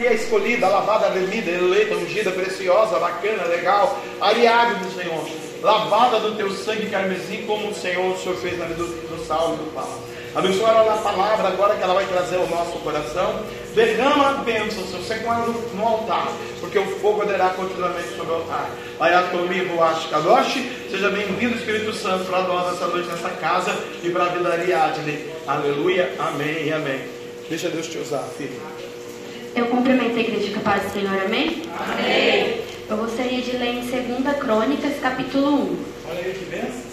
E a escolhida, lavada, remida, eleita, ungida, preciosa, bacana, legal, aliada do Senhor, lavada do teu sangue carmesim, como o Senhor, o Senhor fez na vida do, do Saulo e do Paulo. Abençoa ela na palavra agora que ela vai trazer ao nosso coração. Derrama a bênção, Senhor. Você com ela no, altar, porque o fogo arderá continuamente sobre o altar. Ayatomi Ruach Kadosh, seja bem-vindo, Espírito Santo, para nós essa noite nessa casa e para a vida Ariadne. Aleluia, amém e amém. Deixa Deus te usar, filho. Eu cumprimento a igreja a paz do Senhor, amém? Amém. Eu gostaria de ler em 2 Crônicas, capítulo 1. Olha aí que bênção.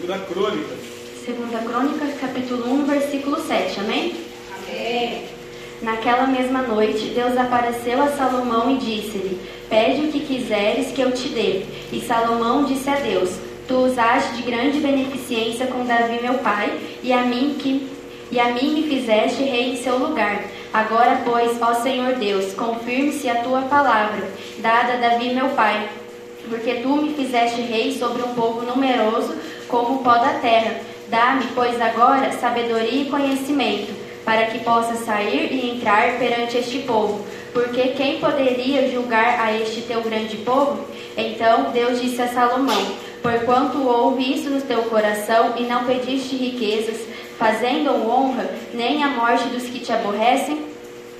Segunda Crônica. 2 Crônicas, capítulo 1, versículo 7, amém? Amém. Naquela mesma noite, Deus apareceu a Salomão e disse-lhe: Pede o que quiseres que eu te dê. E Salomão disse a Deus: Tu usaste de grande beneficência com Davi meu pai, e a mim que e a mim me fizeste rei em seu lugar. Agora, pois, ó Senhor Deus, confirme-se a tua palavra, dada a Davi meu pai, porque tu me fizeste rei sobre um povo numeroso como o pó da terra. Dá-me, pois, agora sabedoria e conhecimento, para que possa sair e entrar perante este povo. Porque quem poderia julgar a este teu grande povo? Então Deus disse a Salomão: Porquanto houve isso no teu coração e não pediste riquezas, fazendo honra, nem a morte dos que te aborrecem,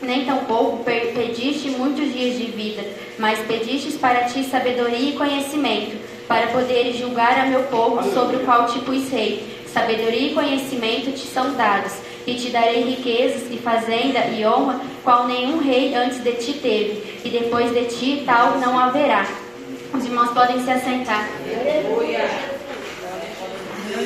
nem tampouco pediste muitos dias de vida, mas pedistes para ti sabedoria e conhecimento, para poderes julgar a meu povo sobre o qual te pus rei. Sabedoria e conhecimento te são dados, e te darei riquezas e fazenda e honra, qual nenhum rei antes de ti teve, e depois de ti tal não haverá. Os irmãos podem se assentar.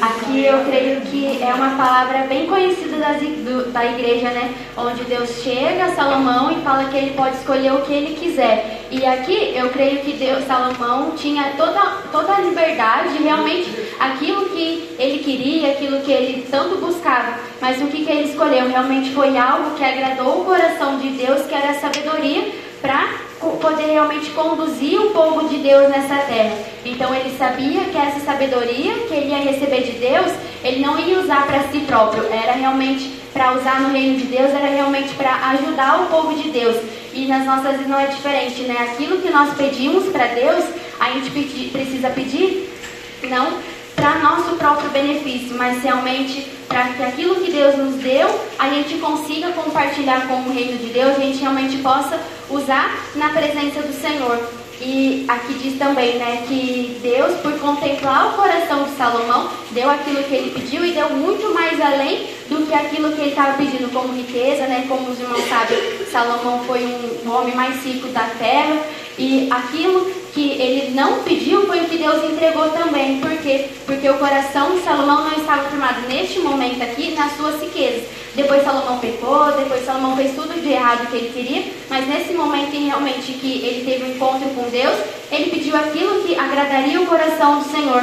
Aqui eu creio que é uma palavra bem conhecida das, do, da igreja, né? Onde Deus chega a Salomão e fala que ele pode escolher o que ele quiser. E aqui eu creio que Deus, Salomão tinha toda, toda a liberdade, realmente aquilo que ele queria, aquilo que ele tanto buscava. Mas o que, que ele escolheu realmente foi algo que agradou o coração de Deus, que era a sabedoria para poder realmente conduzir o povo de Deus nessa terra. Então ele sabia que essa sabedoria que ele ia receber de Deus, ele não ia usar para si próprio, era realmente para usar no reino de Deus, era realmente para ajudar o povo de Deus. E nas nossas vidas não é diferente, né? Aquilo que nós pedimos para Deus, a gente pedi, precisa pedir não para nosso próprio benefício, mas realmente para que aquilo que Deus nos deu, a gente consiga compartilhar com o reino de Deus, a gente realmente possa usar na presença do Senhor. E aqui diz também, né, que Deus, por contemplar o coração de Salomão, deu aquilo que ele pediu e deu muito mais além do que aquilo que ele estava pedindo como riqueza, né? Como os irmãos sabem, Salomão foi um homem mais rico da terra e aquilo que ele não pediu foi o que Deus entregou também. Por quê? Porque o coração de Salomão não estava firmado neste momento aqui nas suas riquezas. Depois Salomão pecou, depois Salomão fez tudo de errado que ele queria, mas nesse momento em realmente que ele teve um encontro com Deus, ele pediu aquilo que agradaria o coração do Senhor.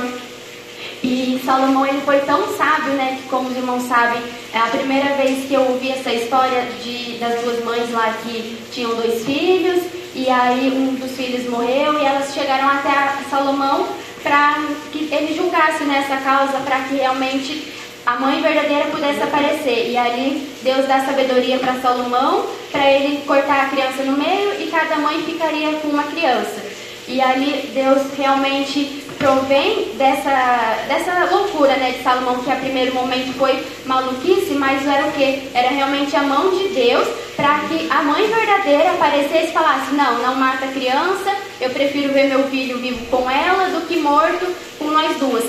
E Salomão ele foi tão sábio, né, que como os irmãos sabem, é a primeira vez que eu ouvi essa história de, das duas mães lá que tinham dois filhos, e aí um dos filhos morreu e elas chegaram até Salomão para que ele julgasse nessa causa, para que realmente a mãe verdadeira pudesse aparecer. E ali Deus dá sabedoria para Salomão, para ele cortar a criança no meio e cada mãe ficaria com uma criança. E ali Deus realmente provém dessa, dessa loucura né, de Salomão, que a primeiro momento foi maluquice, mas era o que? Era realmente a mão de Deus para que a mãe verdadeira aparecesse e falasse: Não, não mata a criança, eu prefiro ver meu filho vivo com ela do que morto com nós duas.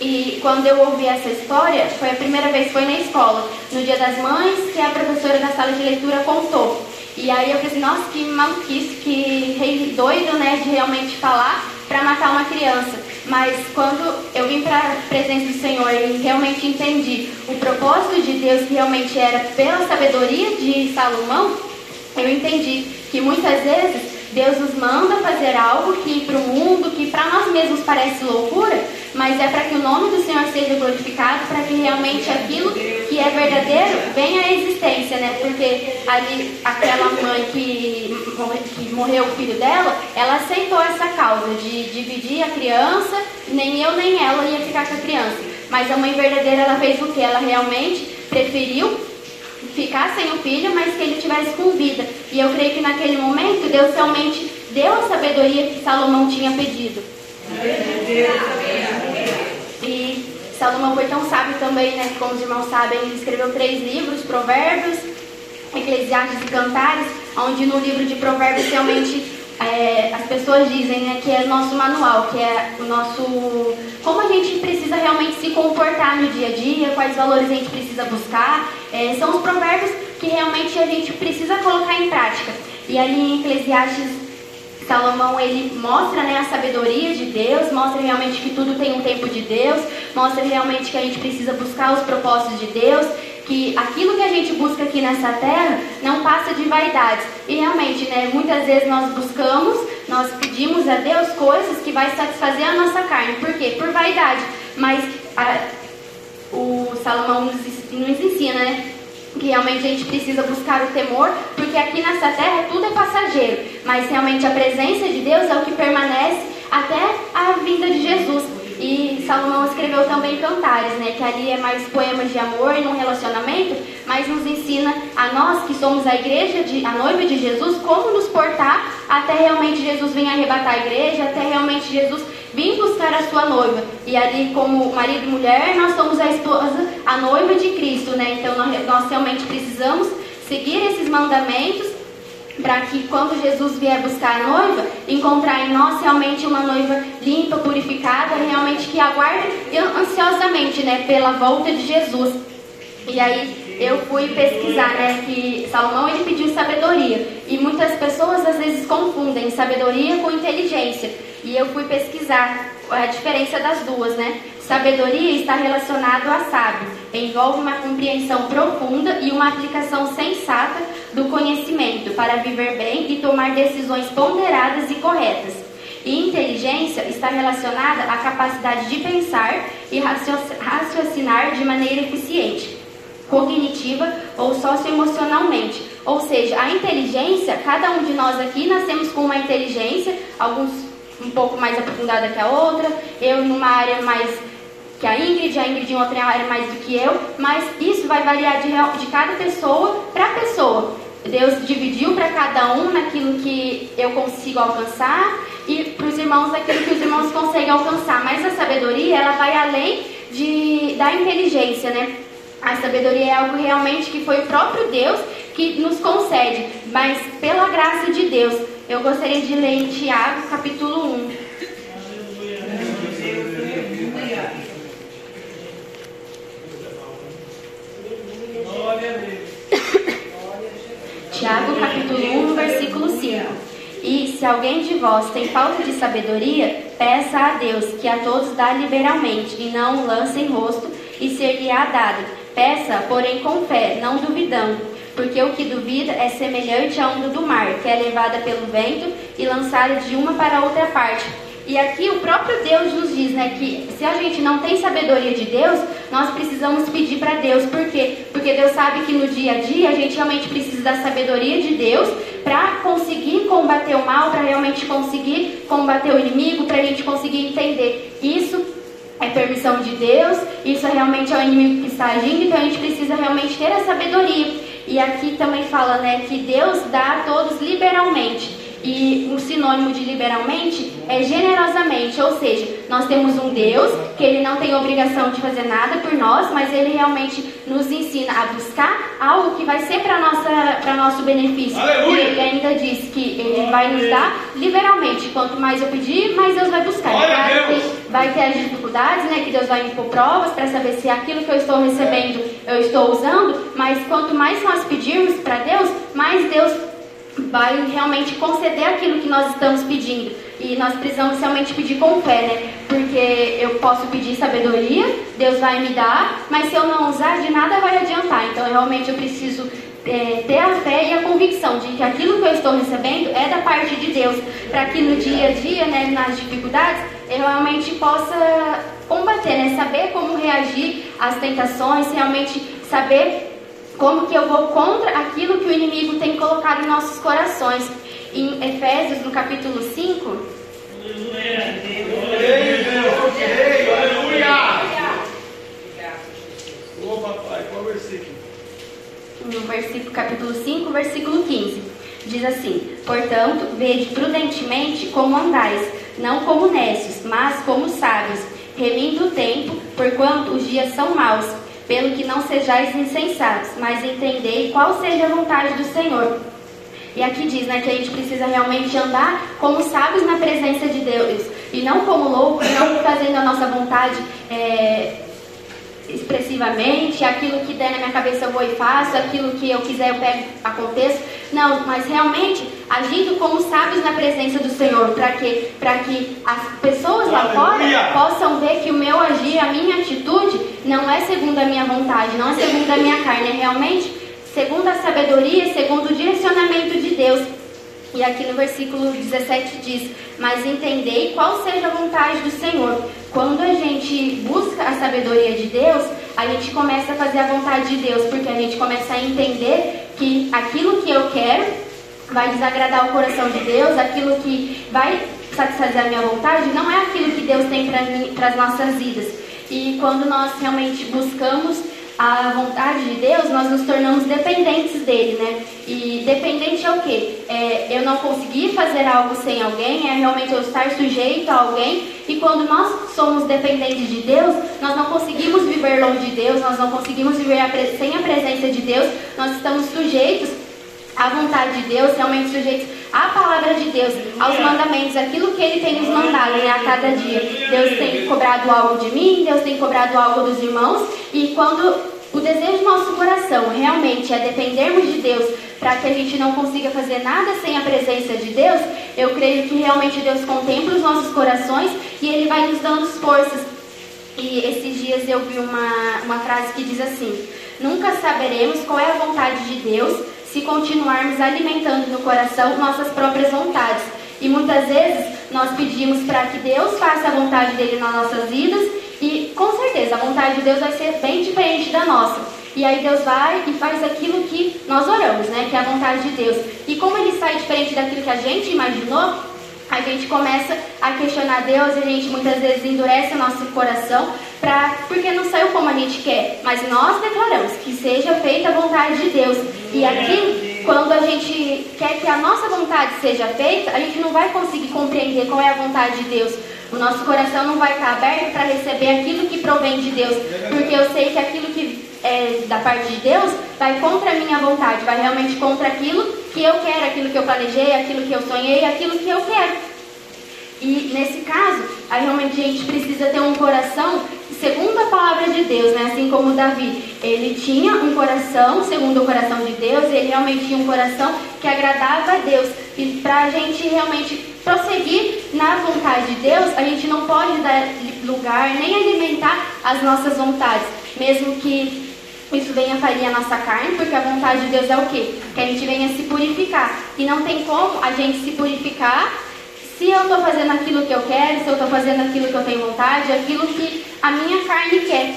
E quando eu ouvi essa história, foi a primeira vez, foi na escola, no Dia das Mães, que a professora da sala de leitura contou. E aí eu pensei, nossa, que maluquice, que rei doido, né, de realmente falar para matar uma criança. Mas quando eu vim para a presença do Senhor e realmente entendi o propósito de Deus, que realmente era pela sabedoria de Salomão, eu entendi que muitas vezes Deus nos manda fazer algo que para o mundo, que para nós mesmos parece loucura, mas é para que o nome do Senhor seja glorificado, para que realmente aquilo que é verdadeiro venha à existência, né? Porque ali aquela mãe que, que morreu o filho dela, ela aceitou essa causa de dividir a criança, nem eu nem ela ia ficar com a criança. Mas a mãe verdadeira, ela fez o que? Ela realmente preferiu ficar sem o filho, mas que ele tivesse com vida. E eu creio que naquele momento Deus realmente deu a sabedoria que Salomão tinha pedido. E Salomão foi tão sábio também, né? Como os irmãos sabem, ele escreveu três livros, Provérbios, Eclesiastes e Cantares, onde no livro de Provérbios realmente é, as pessoas dizem né, que é nosso manual, que é o nosso. como a gente precisa realmente se comportar no dia a dia, quais valores a gente precisa buscar. É, são os provérbios que realmente a gente precisa colocar em prática. E ali em Eclesiastes Salomão ele mostra né, a sabedoria de Deus, mostra realmente que tudo tem um tempo de Deus, mostra realmente que a gente precisa buscar os propósitos de Deus, que aquilo que a gente busca aqui nessa terra não passa de vaidades. E realmente, né, muitas vezes nós buscamos, nós pedimos a Deus coisas que vai satisfazer a nossa carne. Por quê? Por vaidade. Mas a, o Salomão nos, nos ensina, né? que realmente a gente precisa buscar o temor, porque aqui nessa terra tudo é passageiro, mas realmente a presença de Deus é o que permanece até a vinda de Jesus. E Salomão escreveu também cantares, né? Que ali é mais poemas de amor e num relacionamento, mas nos ensina a nós que somos a igreja, de, a noiva de Jesus, como nos portar até realmente Jesus vir arrebatar a igreja, até realmente Jesus vir buscar a sua noiva. E ali, como marido e mulher, nós somos a esposa, a noiva de Cristo, né? Então nós, nós realmente precisamos seguir esses mandamentos para que quando Jesus vier buscar a noiva, encontrar em nós realmente uma noiva limpa, purificada, realmente que aguarda ansiosamente, né, pela volta de Jesus. E aí eu fui pesquisar, né, que Salomão ele pediu sabedoria e muitas pessoas às vezes confundem sabedoria com inteligência. E eu fui pesquisar a diferença das duas, né? Sabedoria está relacionado a sábio, envolve uma compreensão profunda e uma aplicação sensata do conhecimento para viver bem e tomar decisões ponderadas e corretas. E inteligência está relacionada à capacidade de pensar e raciocinar de maneira eficiente, cognitiva ou socioemocionalmente. Ou seja, a inteligência, cada um de nós aqui nascemos com uma inteligência, alguns um pouco mais aprofundada que a outra, eu numa área mais que a Ingrid, a Ingrid em outra área mais do que eu, mas isso vai variar de, de cada pessoa para pessoa. Deus dividiu para cada um naquilo que eu consigo alcançar e para os irmãos naquilo que os irmãos conseguem alcançar. Mas a sabedoria, ela vai além de, da inteligência, né? A sabedoria é algo realmente que foi o próprio Deus que nos concede, mas pela graça de Deus. Eu gostaria de ler em Tiago, capítulo 1. Tiago capítulo 1, versículo 5. E se alguém de vós tem falta de sabedoria, peça a Deus, que a todos dá liberalmente, e não lance em rosto, e ser-lhe-á dado. Peça, porém com fé, não duvidando, porque o que duvida é semelhante à onda do mar, que é levada pelo vento e lançada de uma para outra parte. E aqui o próprio Deus nos diz, né, que se a gente não tem sabedoria de Deus, nós precisamos pedir para Deus. Por quê? Porque Deus sabe que no dia a dia a gente realmente precisa da sabedoria de Deus para conseguir combater o mal, para realmente conseguir combater o inimigo, para a gente conseguir entender isso é permissão de Deus, isso realmente é o inimigo que está agindo, então a gente precisa realmente ter a sabedoria. E aqui também fala, né, que Deus dá a todos liberalmente. E um sinônimo de liberalmente é generosamente, ou seja, nós temos um Deus que ele não tem obrigação de fazer nada por nós, mas ele realmente nos ensina a buscar algo que vai ser para nosso benefício. Aleluia. E ele ainda diz que ele vai nos dar liberalmente. Quanto mais eu pedir, mais Deus vai buscar. Vai ter, vai ter as dificuldades, né? Que Deus vai pôr provas para saber se aquilo que eu estou recebendo eu estou usando. Mas quanto mais nós pedirmos para Deus, mais Deus vai realmente conceder aquilo que nós estamos pedindo. E nós precisamos realmente pedir com fé, né? Porque eu posso pedir sabedoria, Deus vai me dar, mas se eu não usar, de nada vai adiantar. Então, realmente eu preciso é, ter a fé e a convicção de que aquilo que eu estou recebendo é da parte de Deus, para que no dia a dia, né, nas dificuldades, eu realmente possa combater, né? Saber como reagir às tentações, realmente saber como que eu vou contra aquilo que o inimigo tem colocado em nossos corações. Em Efésios, no capítulo 5. versículo? No versículo, capítulo 5, versículo 15. Diz assim: Portanto, vede prudentemente como andais, não como necios, mas como sábios, remindo o tempo, porquanto os dias são maus. Pelo que não sejais insensatos, mas entendei qual seja a vontade do Senhor. E aqui diz né, que a gente precisa realmente andar como sábios na presença de Deus e não como loucos, não fazendo a nossa vontade é, expressivamente, aquilo que der na minha cabeça eu vou e faço, aquilo que eu quiser eu pego, aconteço. Não, mas realmente agindo como sábios na presença do Senhor, para que, que as pessoas lá fora possam ver que o meu agir, a minha atitude, não é segundo a minha vontade, não é segundo a minha carne, é realmente segundo a sabedoria, segundo o direcionamento de Deus. E aqui no versículo 17 diz: Mas entendei qual seja a vontade do Senhor. Quando a gente busca a sabedoria de Deus, a gente começa a fazer a vontade de Deus, porque a gente começa a entender que aquilo que eu quero vai desagradar o coração de Deus, aquilo que vai satisfazer a minha vontade, não é aquilo que Deus tem para as nossas vidas. E quando nós realmente buscamos a vontade de Deus, nós nos tornamos dependentes dele, né? E dependente é o quê? É eu não conseguir fazer algo sem alguém, é realmente eu estar sujeito a alguém. E quando nós somos dependentes de Deus, nós não conseguimos viver longe de Deus, nós não conseguimos viver sem a presença de Deus, nós estamos sujeitos à vontade de Deus, realmente sujeitos à palavra de Deus, aos mandamentos, aquilo que Ele tem nos mandado né, a cada dia. Deus tem cobrado algo de mim, Deus tem cobrado algo dos irmãos, e quando o desejo do nosso coração realmente é dependermos de Deus para que a gente não consiga fazer nada sem a presença de Deus, eu creio que realmente Deus contempla os nossos corações e Ele vai nos dando forças. E esses dias eu vi uma, uma frase que diz assim: Nunca saberemos qual é a vontade de Deus se continuarmos alimentando no coração nossas próprias vontades. E muitas vezes nós pedimos para que Deus faça a vontade dele nas nossas vidas e com certeza a vontade de Deus vai ser bem diferente da nossa. E aí Deus vai e faz aquilo que nós oramos, né? Que é a vontade de Deus. E como ele sai diferente daquilo que a gente imaginou, a gente começa a questionar Deus e a gente muitas vezes endurece o nosso coração pra, porque não saiu como a gente quer. Mas nós declaramos que seja feita a vontade de Deus. E aqui, quando a gente quer que a nossa vontade seja feita, a gente não vai conseguir compreender qual é a vontade de Deus. O nosso coração não vai estar aberto para receber aquilo que provém de Deus, porque eu sei que aquilo que é da parte de Deus vai contra a minha vontade, vai realmente contra aquilo que eu quero, aquilo que eu planejei, aquilo que eu sonhei, aquilo que eu quero. E nesse caso, aí realmente a gente precisa ter um coração segundo a palavra de Deus, né? Assim como Davi, ele tinha um coração segundo o coração de Deus, ele realmente tinha um coração que agradava a Deus. E para a gente realmente prosseguir na vontade de Deus, a gente não pode dar lugar nem alimentar as nossas vontades, mesmo que isso venha fazer a nossa carne, porque a vontade de Deus é o quê? Que a gente venha se purificar. E não tem como a gente se purificar se eu estou fazendo aquilo que eu quero, se eu estou fazendo aquilo que eu tenho vontade, aquilo que a minha carne quer.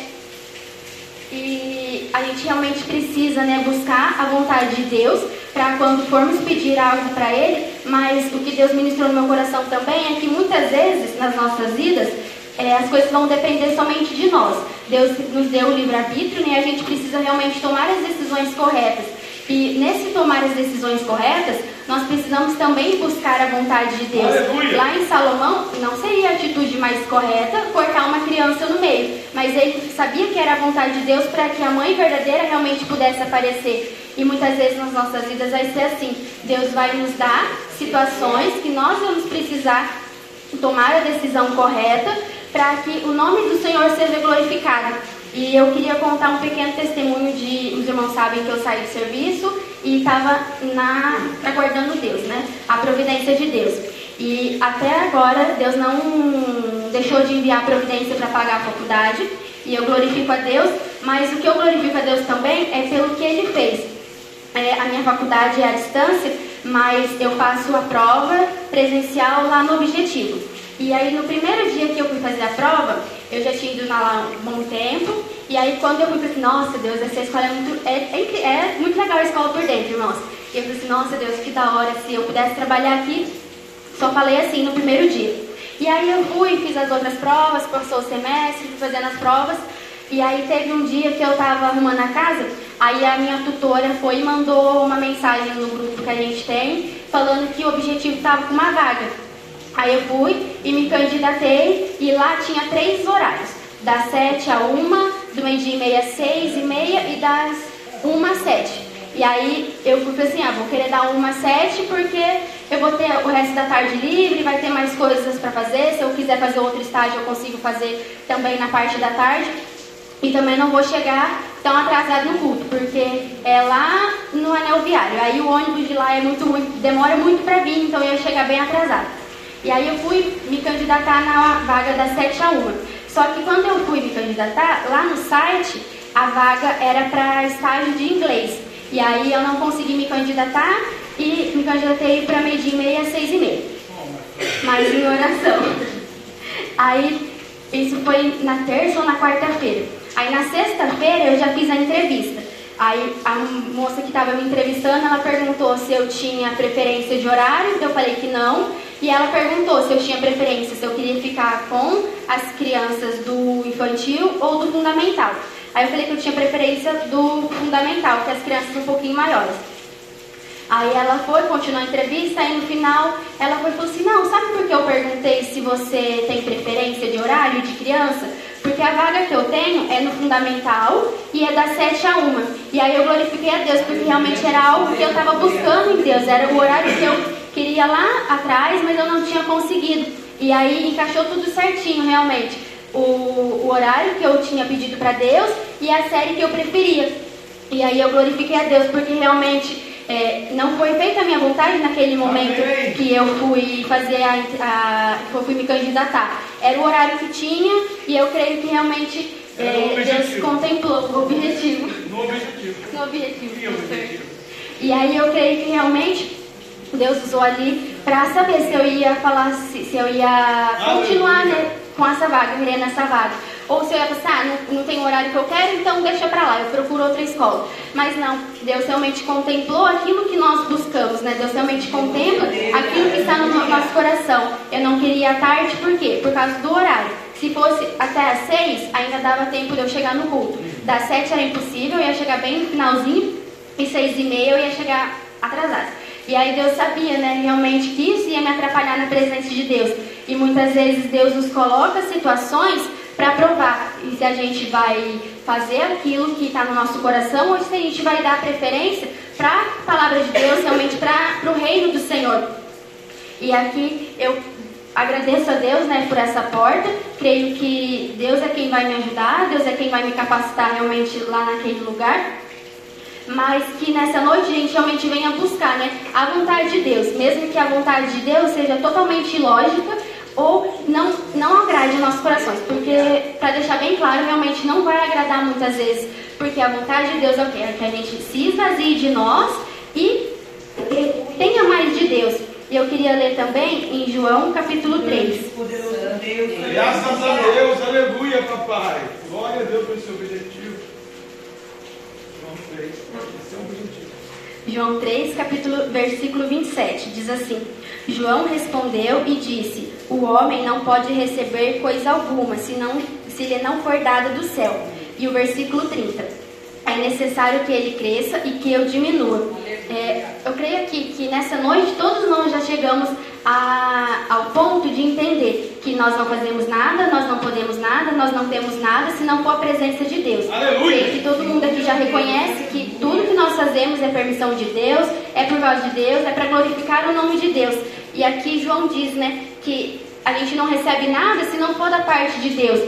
E a gente realmente precisa né, buscar a vontade de Deus para quando formos pedir algo para Ele, mas o que Deus ministrou no meu coração também é que muitas vezes nas nossas vidas é, as coisas vão depender somente de nós. Deus nos deu o livre-arbítrio né, e a gente precisa realmente tomar as decisões corretas. E nesse tomar as decisões corretas, nós precisamos também buscar a vontade de Deus. Aleluia. Lá em Salomão, não seria a atitude mais correta cortar uma criança no meio, mas ele sabia que era a vontade de Deus para que a mãe verdadeira realmente pudesse aparecer. E muitas vezes nas nossas vidas vai ser assim: Deus vai nos dar situações que nós vamos precisar tomar a decisão correta para que o nome do Senhor seja glorificado. E eu queria contar um pequeno testemunho de. Os irmãos sabem que eu saí do serviço e estava aguardando Deus, né? A providência de Deus. E até agora Deus não deixou de enviar a providência para pagar a faculdade. E eu glorifico a Deus, mas o que eu glorifico a Deus também é pelo que Ele fez. É, a minha faculdade é à distância, mas eu faço a prova presencial lá no Objetivo. E aí no primeiro dia que eu fui fazer a prova, eu já tinha ido lá um bom tempo. E aí quando eu fui, eu falei assim, nossa Deus, essa escola é muito, é, é, é muito legal a escola por dentro, irmãos. E eu falei assim, nossa Deus, que da hora, se eu pudesse trabalhar aqui. Só falei assim no primeiro dia. E aí eu fui, fiz as outras provas, passou o semestre, fui fazendo as provas. E aí teve um dia que eu tava arrumando a casa, aí a minha tutora foi e mandou uma mensagem no grupo que a gente tem, falando que o objetivo tava com uma vaga. Aí eu fui e me candidatei e lá tinha três horários, das sete a uma, do meio-dia e meia às seis e meia e das uma às sete. E aí eu fui assim, ah, vou querer dar uma sete porque eu vou ter o resto da tarde livre, vai ter mais coisas para fazer. Se eu quiser fazer outro estágio, eu consigo fazer também na parte da tarde. E também não vou chegar tão atrasado no culto, porque é lá no anel viário. Aí o ônibus de lá é muito, muito demora muito para vir, então eu ia chegar bem atrasado. E aí eu fui me candidatar na vaga das 7 a 1. Só que quando eu fui me candidatar, lá no site, a vaga era para estágio de inglês. E aí eu não consegui me candidatar e me candidatei para meio-dia e meia, seis e meia. Mas em oração. Aí isso foi na terça ou na quarta-feira. Aí na sexta-feira eu já fiz a entrevista. Aí a moça que estava me entrevistando, ela perguntou se eu tinha preferência de horário, eu falei que não. E ela perguntou se eu tinha preferência, se eu queria ficar com as crianças do infantil ou do fundamental. Aí eu falei que eu tinha preferência do fundamental, que as crianças um pouquinho maiores. Aí ela foi, continuou a entrevista, aí no final ela foi e falou assim, não, sabe por que eu perguntei se você tem preferência de horário de criança? Porque a vaga que eu tenho é no fundamental e é das 7 a 1. E aí eu glorifiquei a Deus, porque realmente era algo que eu estava buscando em Deus, era o horário que eu queria lá atrás, mas eu não tinha conseguido. E aí encaixou tudo certinho, realmente. O, o horário que eu tinha pedido para Deus e a série que eu preferia. E aí eu glorifiquei a Deus, porque realmente é, não foi feita a minha vontade naquele momento Amém. que eu fui fazer a, a, que eu fui me candidatar. Era o horário que tinha e eu creio que realmente é, Deus contemplou o objetivo. No objetivo. No objetivo. E, objetivo. e aí eu creio que realmente Deus usou ali para saber se eu ia falar, se, se eu ia continuar né, com essa vaga, querendo essa vaga. Ou se eu ia pensar, ah, não, não tem o horário que eu quero, então deixa para lá, eu procuro outra escola. Mas não, Deus realmente contemplou aquilo que nós buscamos, né? Deus realmente contempla aquilo que está no nosso coração. Eu não queria tarde, por quê? Por causa do horário. Se fosse até às seis, ainda dava tempo de eu chegar no culto. Das sete era impossível, eu ia chegar bem no finalzinho, e seis e meia eu ia chegar atrasada. E aí Deus sabia, né, realmente que isso ia me atrapalhar na presença de Deus. E muitas vezes Deus nos coloca situações para provar. E se a gente vai fazer aquilo que está no nosso coração ou se a gente vai dar preferência para a palavra de Deus, realmente para o reino do Senhor. E aqui eu agradeço a Deus né, por essa porta, creio que Deus é quem vai me ajudar, Deus é quem vai me capacitar realmente lá naquele lugar. Mas que nessa noite a gente realmente venha buscar né, a vontade de Deus, mesmo que a vontade de Deus seja totalmente ilógica ou não, não agrade nossos corações, porque, para deixar bem claro, realmente não vai agradar muitas vezes, porque a vontade de Deus é o quê? É que a gente se esvazie de nós e tenha mais de Deus. E eu queria ler também em João capítulo 3. Graças a Deus, aleluia, papai. Glória a Deus por esse objetivo. João 3, capítulo, versículo 27, diz assim: João respondeu e disse: O homem não pode receber coisa alguma, senão, se lhe não for dada do céu. E o versículo 30: É necessário que ele cresça e que eu diminua. É, eu creio que, que nessa noite todos nós já chegamos a, ao ponto de entender que nós não fazemos nada, nós não podemos nada, nós não temos nada se não for a presença de Deus. Aleluia! que todo mundo aqui já reconhece que tudo que nós fazemos é permissão de Deus, é por causa de Deus, é para glorificar o nome de Deus. E aqui João diz, né, que a gente não recebe nada se não for da parte de Deus.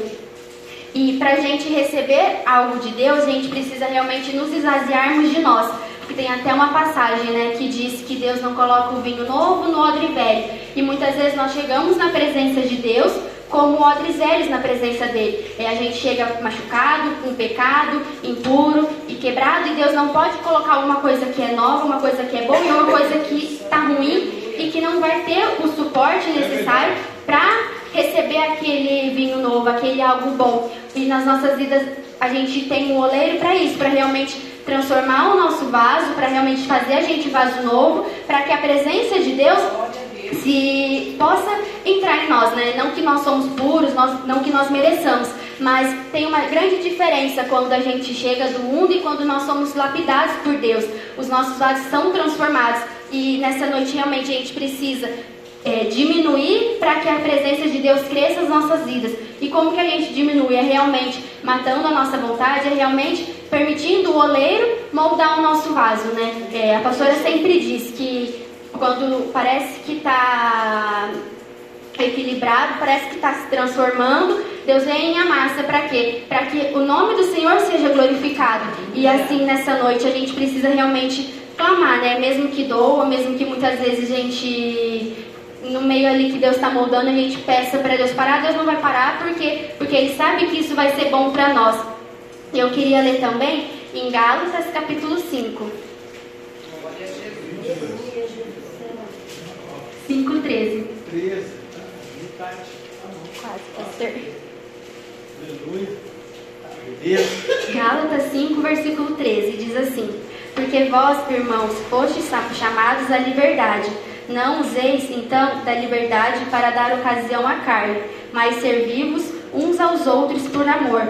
E para a gente receber algo de Deus, a gente precisa realmente nos esvaziarmos de nós que tem até uma passagem, né, que diz que Deus não coloca o vinho novo no odre velho. E muitas vezes nós chegamos na presença de Deus como odres velhos na presença dele. E a gente chega machucado, com pecado, impuro e quebrado, e Deus não pode colocar uma coisa que é nova, uma coisa que é boa e uma coisa que está ruim e que não vai ter o suporte necessário para receber aquele vinho novo, aquele algo bom. E nas nossas vidas a gente tem um oleiro para isso, para realmente transformar o nosso vaso, para realmente fazer a gente vaso novo, para que a presença de Deus se possa entrar em nós, né? Não que nós somos puros, nós, não que nós mereçamos, mas tem uma grande diferença quando a gente chega do mundo e quando nós somos lapidados por Deus. Os nossos vasos são transformados e nessa noite realmente a gente precisa é, diminuir para que a presença de Deus cresça nas nossas vidas. E como que a gente diminui? É realmente matando a nossa vontade, é realmente permitindo o oleiro moldar o nosso vaso, né? É, a pastora sempre diz que quando parece que está equilibrado, parece que está se transformando, Deus vem em amassa para quê? Para que o nome do Senhor seja glorificado. E assim, nessa noite, a gente precisa realmente clamar, né? Mesmo que doa, mesmo que muitas vezes a gente no meio ali que Deus está moldando, a gente peça para Deus parar, Deus não vai parar porque, porque Ele sabe que isso vai ser bom para nós. Eu queria ler também em Gálatas capítulo 5. 5, 13. 13. Quase, pastor. Aleluia. Gálatas 5, versículo 13, diz assim: Porque vós, irmãos, fostes chamados à liberdade não useis, então, da liberdade para dar ocasião à carne, mas servivos uns aos outros por amor.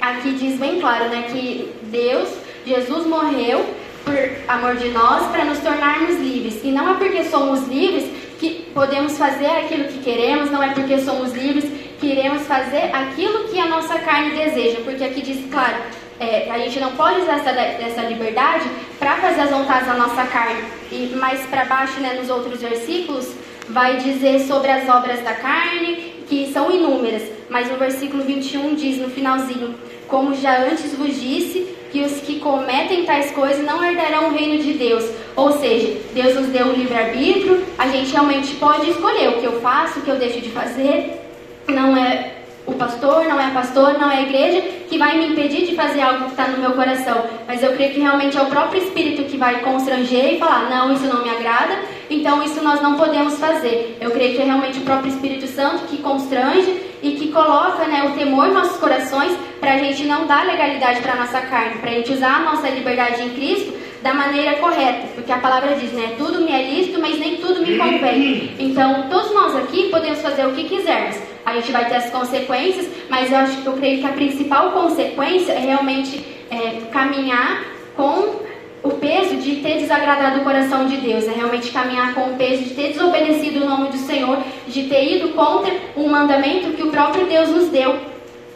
Aqui diz bem claro, né, que Deus, Jesus morreu por amor de nós para nos tornarmos livres. E não é porque somos livres que podemos fazer aquilo que queremos, não é porque somos livres que iremos fazer aquilo que a nossa carne deseja, porque aqui diz claro, é, a gente não pode usar essa, essa liberdade para fazer as vontades da nossa carne. E mais para baixo, né, nos outros versículos, vai dizer sobre as obras da carne, que são inúmeras. Mas no versículo 21 diz no finalzinho: Como já antes vos disse, que os que cometem tais coisas não herdarão o reino de Deus. Ou seja, Deus nos deu um livre-arbítrio, a gente realmente pode escolher o que eu faço, o que eu deixo de fazer. Não é o pastor, não é pastor, não é a igreja que vai me impedir de fazer algo que está no meu coração. Mas eu creio que realmente é o próprio Espírito que vai constranger e falar: não, isso não me agrada, então isso nós não podemos fazer. Eu creio que é realmente o próprio Espírito Santo que constrange e que coloca né, o temor em nossos corações para a gente não dar legalidade para a nossa carne, para a gente usar a nossa liberdade em Cristo da maneira correta, porque a palavra diz, né? Tudo me é lícito, mas nem tudo me convém. Então, todos nós aqui podemos fazer o que quisermos. A gente vai ter as consequências, mas eu acho que eu creio que a principal consequência é realmente é, caminhar com o peso de ter desagradado o coração de Deus, é realmente caminhar com o peso de ter desobedecido o nome do Senhor, de ter ido contra um mandamento que o próprio Deus nos deu.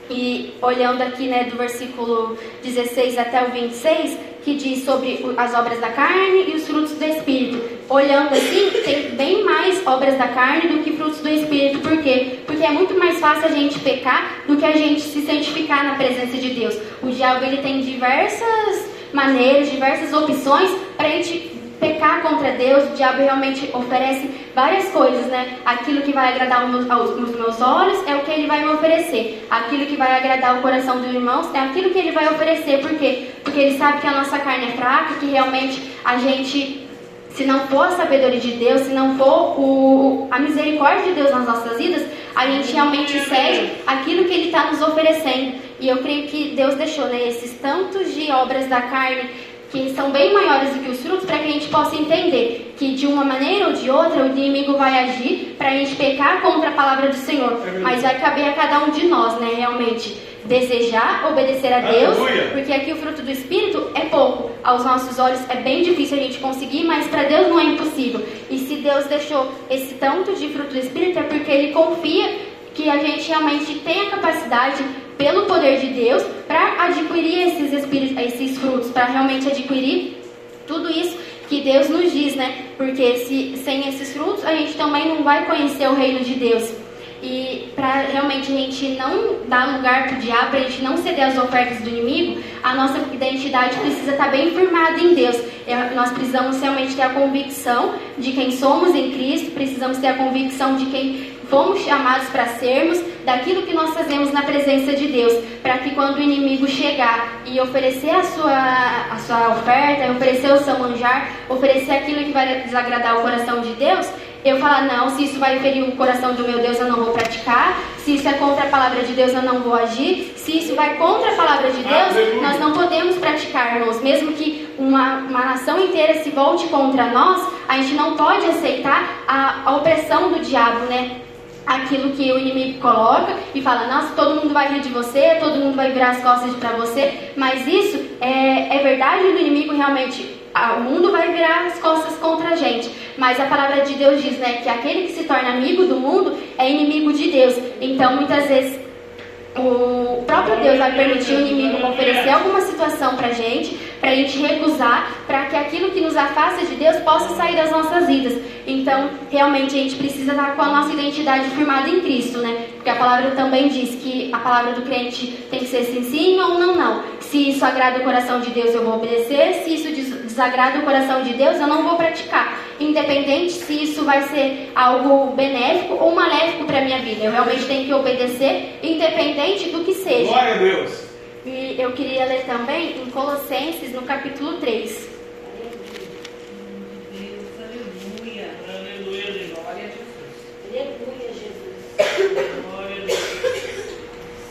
E olhando aqui né, do versículo 16 até o 26, que diz sobre as obras da carne e os frutos do Espírito. Olhando assim, tem bem mais obras da carne do que frutos do Espírito. Por quê? Porque é muito mais fácil a gente pecar do que a gente se santificar na presença de Deus. O diabo ele tem diversas maneiras, diversas opções para a gente pecar contra Deus, o diabo realmente oferece várias coisas, né? Aquilo que vai agradar os meus olhos é o que ele vai me oferecer. Aquilo que vai agradar o coração dos irmãos é aquilo que ele vai oferecer. Por quê? Porque ele sabe que a nossa carne é fraca, que realmente a gente, se não for a sabedoria de Deus, se não for o, a misericórdia de Deus nas nossas vidas, a gente realmente cede aquilo que ele está nos oferecendo. E eu creio que Deus deixou né, esses tantos de obras da carne que são bem maiores do que os frutos, para que a gente possa entender que de uma maneira ou de outra o inimigo vai agir para a gente pecar contra a palavra do Senhor. Mas vai caber a cada um de nós, né, realmente, desejar obedecer a Deus, porque aqui o fruto do Espírito é pouco. Aos nossos olhos é bem difícil a gente conseguir, mas para Deus não é impossível. E se Deus deixou esse tanto de fruto do Espírito, é porque Ele confia que a gente realmente tem a capacidade pelo poder de Deus para adquirir esses espíritos, esses frutos, para realmente adquirir tudo isso que Deus nos diz, né? Porque se sem esses frutos a gente também não vai conhecer o reino de Deus. E para realmente a gente não dar lugar para o diabo, para a gente não ceder às ofertas do inimigo, a nossa identidade precisa estar tá bem firmada em Deus. É, nós precisamos realmente ter a convicção de quem somos em Cristo, precisamos ter a convicção de quem fomos chamados para sermos, daquilo que nós fazemos na presença de Deus, para que quando o inimigo chegar e oferecer a sua, a sua oferta, oferecer o seu manjar, oferecer aquilo que vai desagradar o coração de Deus, eu falar, não, se isso vai ferir o coração do meu Deus, eu não vou praticar. Se isso é contra a palavra de Deus, eu não vou agir. Se isso vai contra a palavra de Deus, nós não podemos praticar, irmãos. Mesmo que uma, uma nação inteira se volte contra nós, a gente não pode aceitar a, a opressão do diabo, né? Aquilo que o inimigo coloca e fala, nossa, todo mundo vai rir de você, todo mundo vai virar as costas para você, mas isso é, é verdade do inimigo realmente o mundo vai virar as costas contra a gente. Mas a palavra de Deus diz, né, que aquele que se torna amigo do mundo é inimigo de Deus. Então, muitas vezes o próprio Deus vai permitir o inimigo oferecer alguma situação para gente, para a gente recusar, para que aquilo que nos afasta de Deus possa sair das nossas vidas. Então, realmente, a gente precisa estar com a nossa identidade firmada em Cristo, né? Porque a palavra também diz que a palavra do crente tem que ser sim, sim ou não, não. Se isso agrada o coração de Deus, eu vou obedecer. Se isso desagrada o coração de Deus, eu não vou praticar. Independente se isso vai ser algo benéfico ou maléfico para minha vida. Eu realmente tenho que obedecer, independente do que seja. Glória a Deus. E eu queria ler também em Colossenses, no capítulo 3. Aleluia. Aleluia. Glória a Jesus. Aleluia, Jesus. Glória a Deus.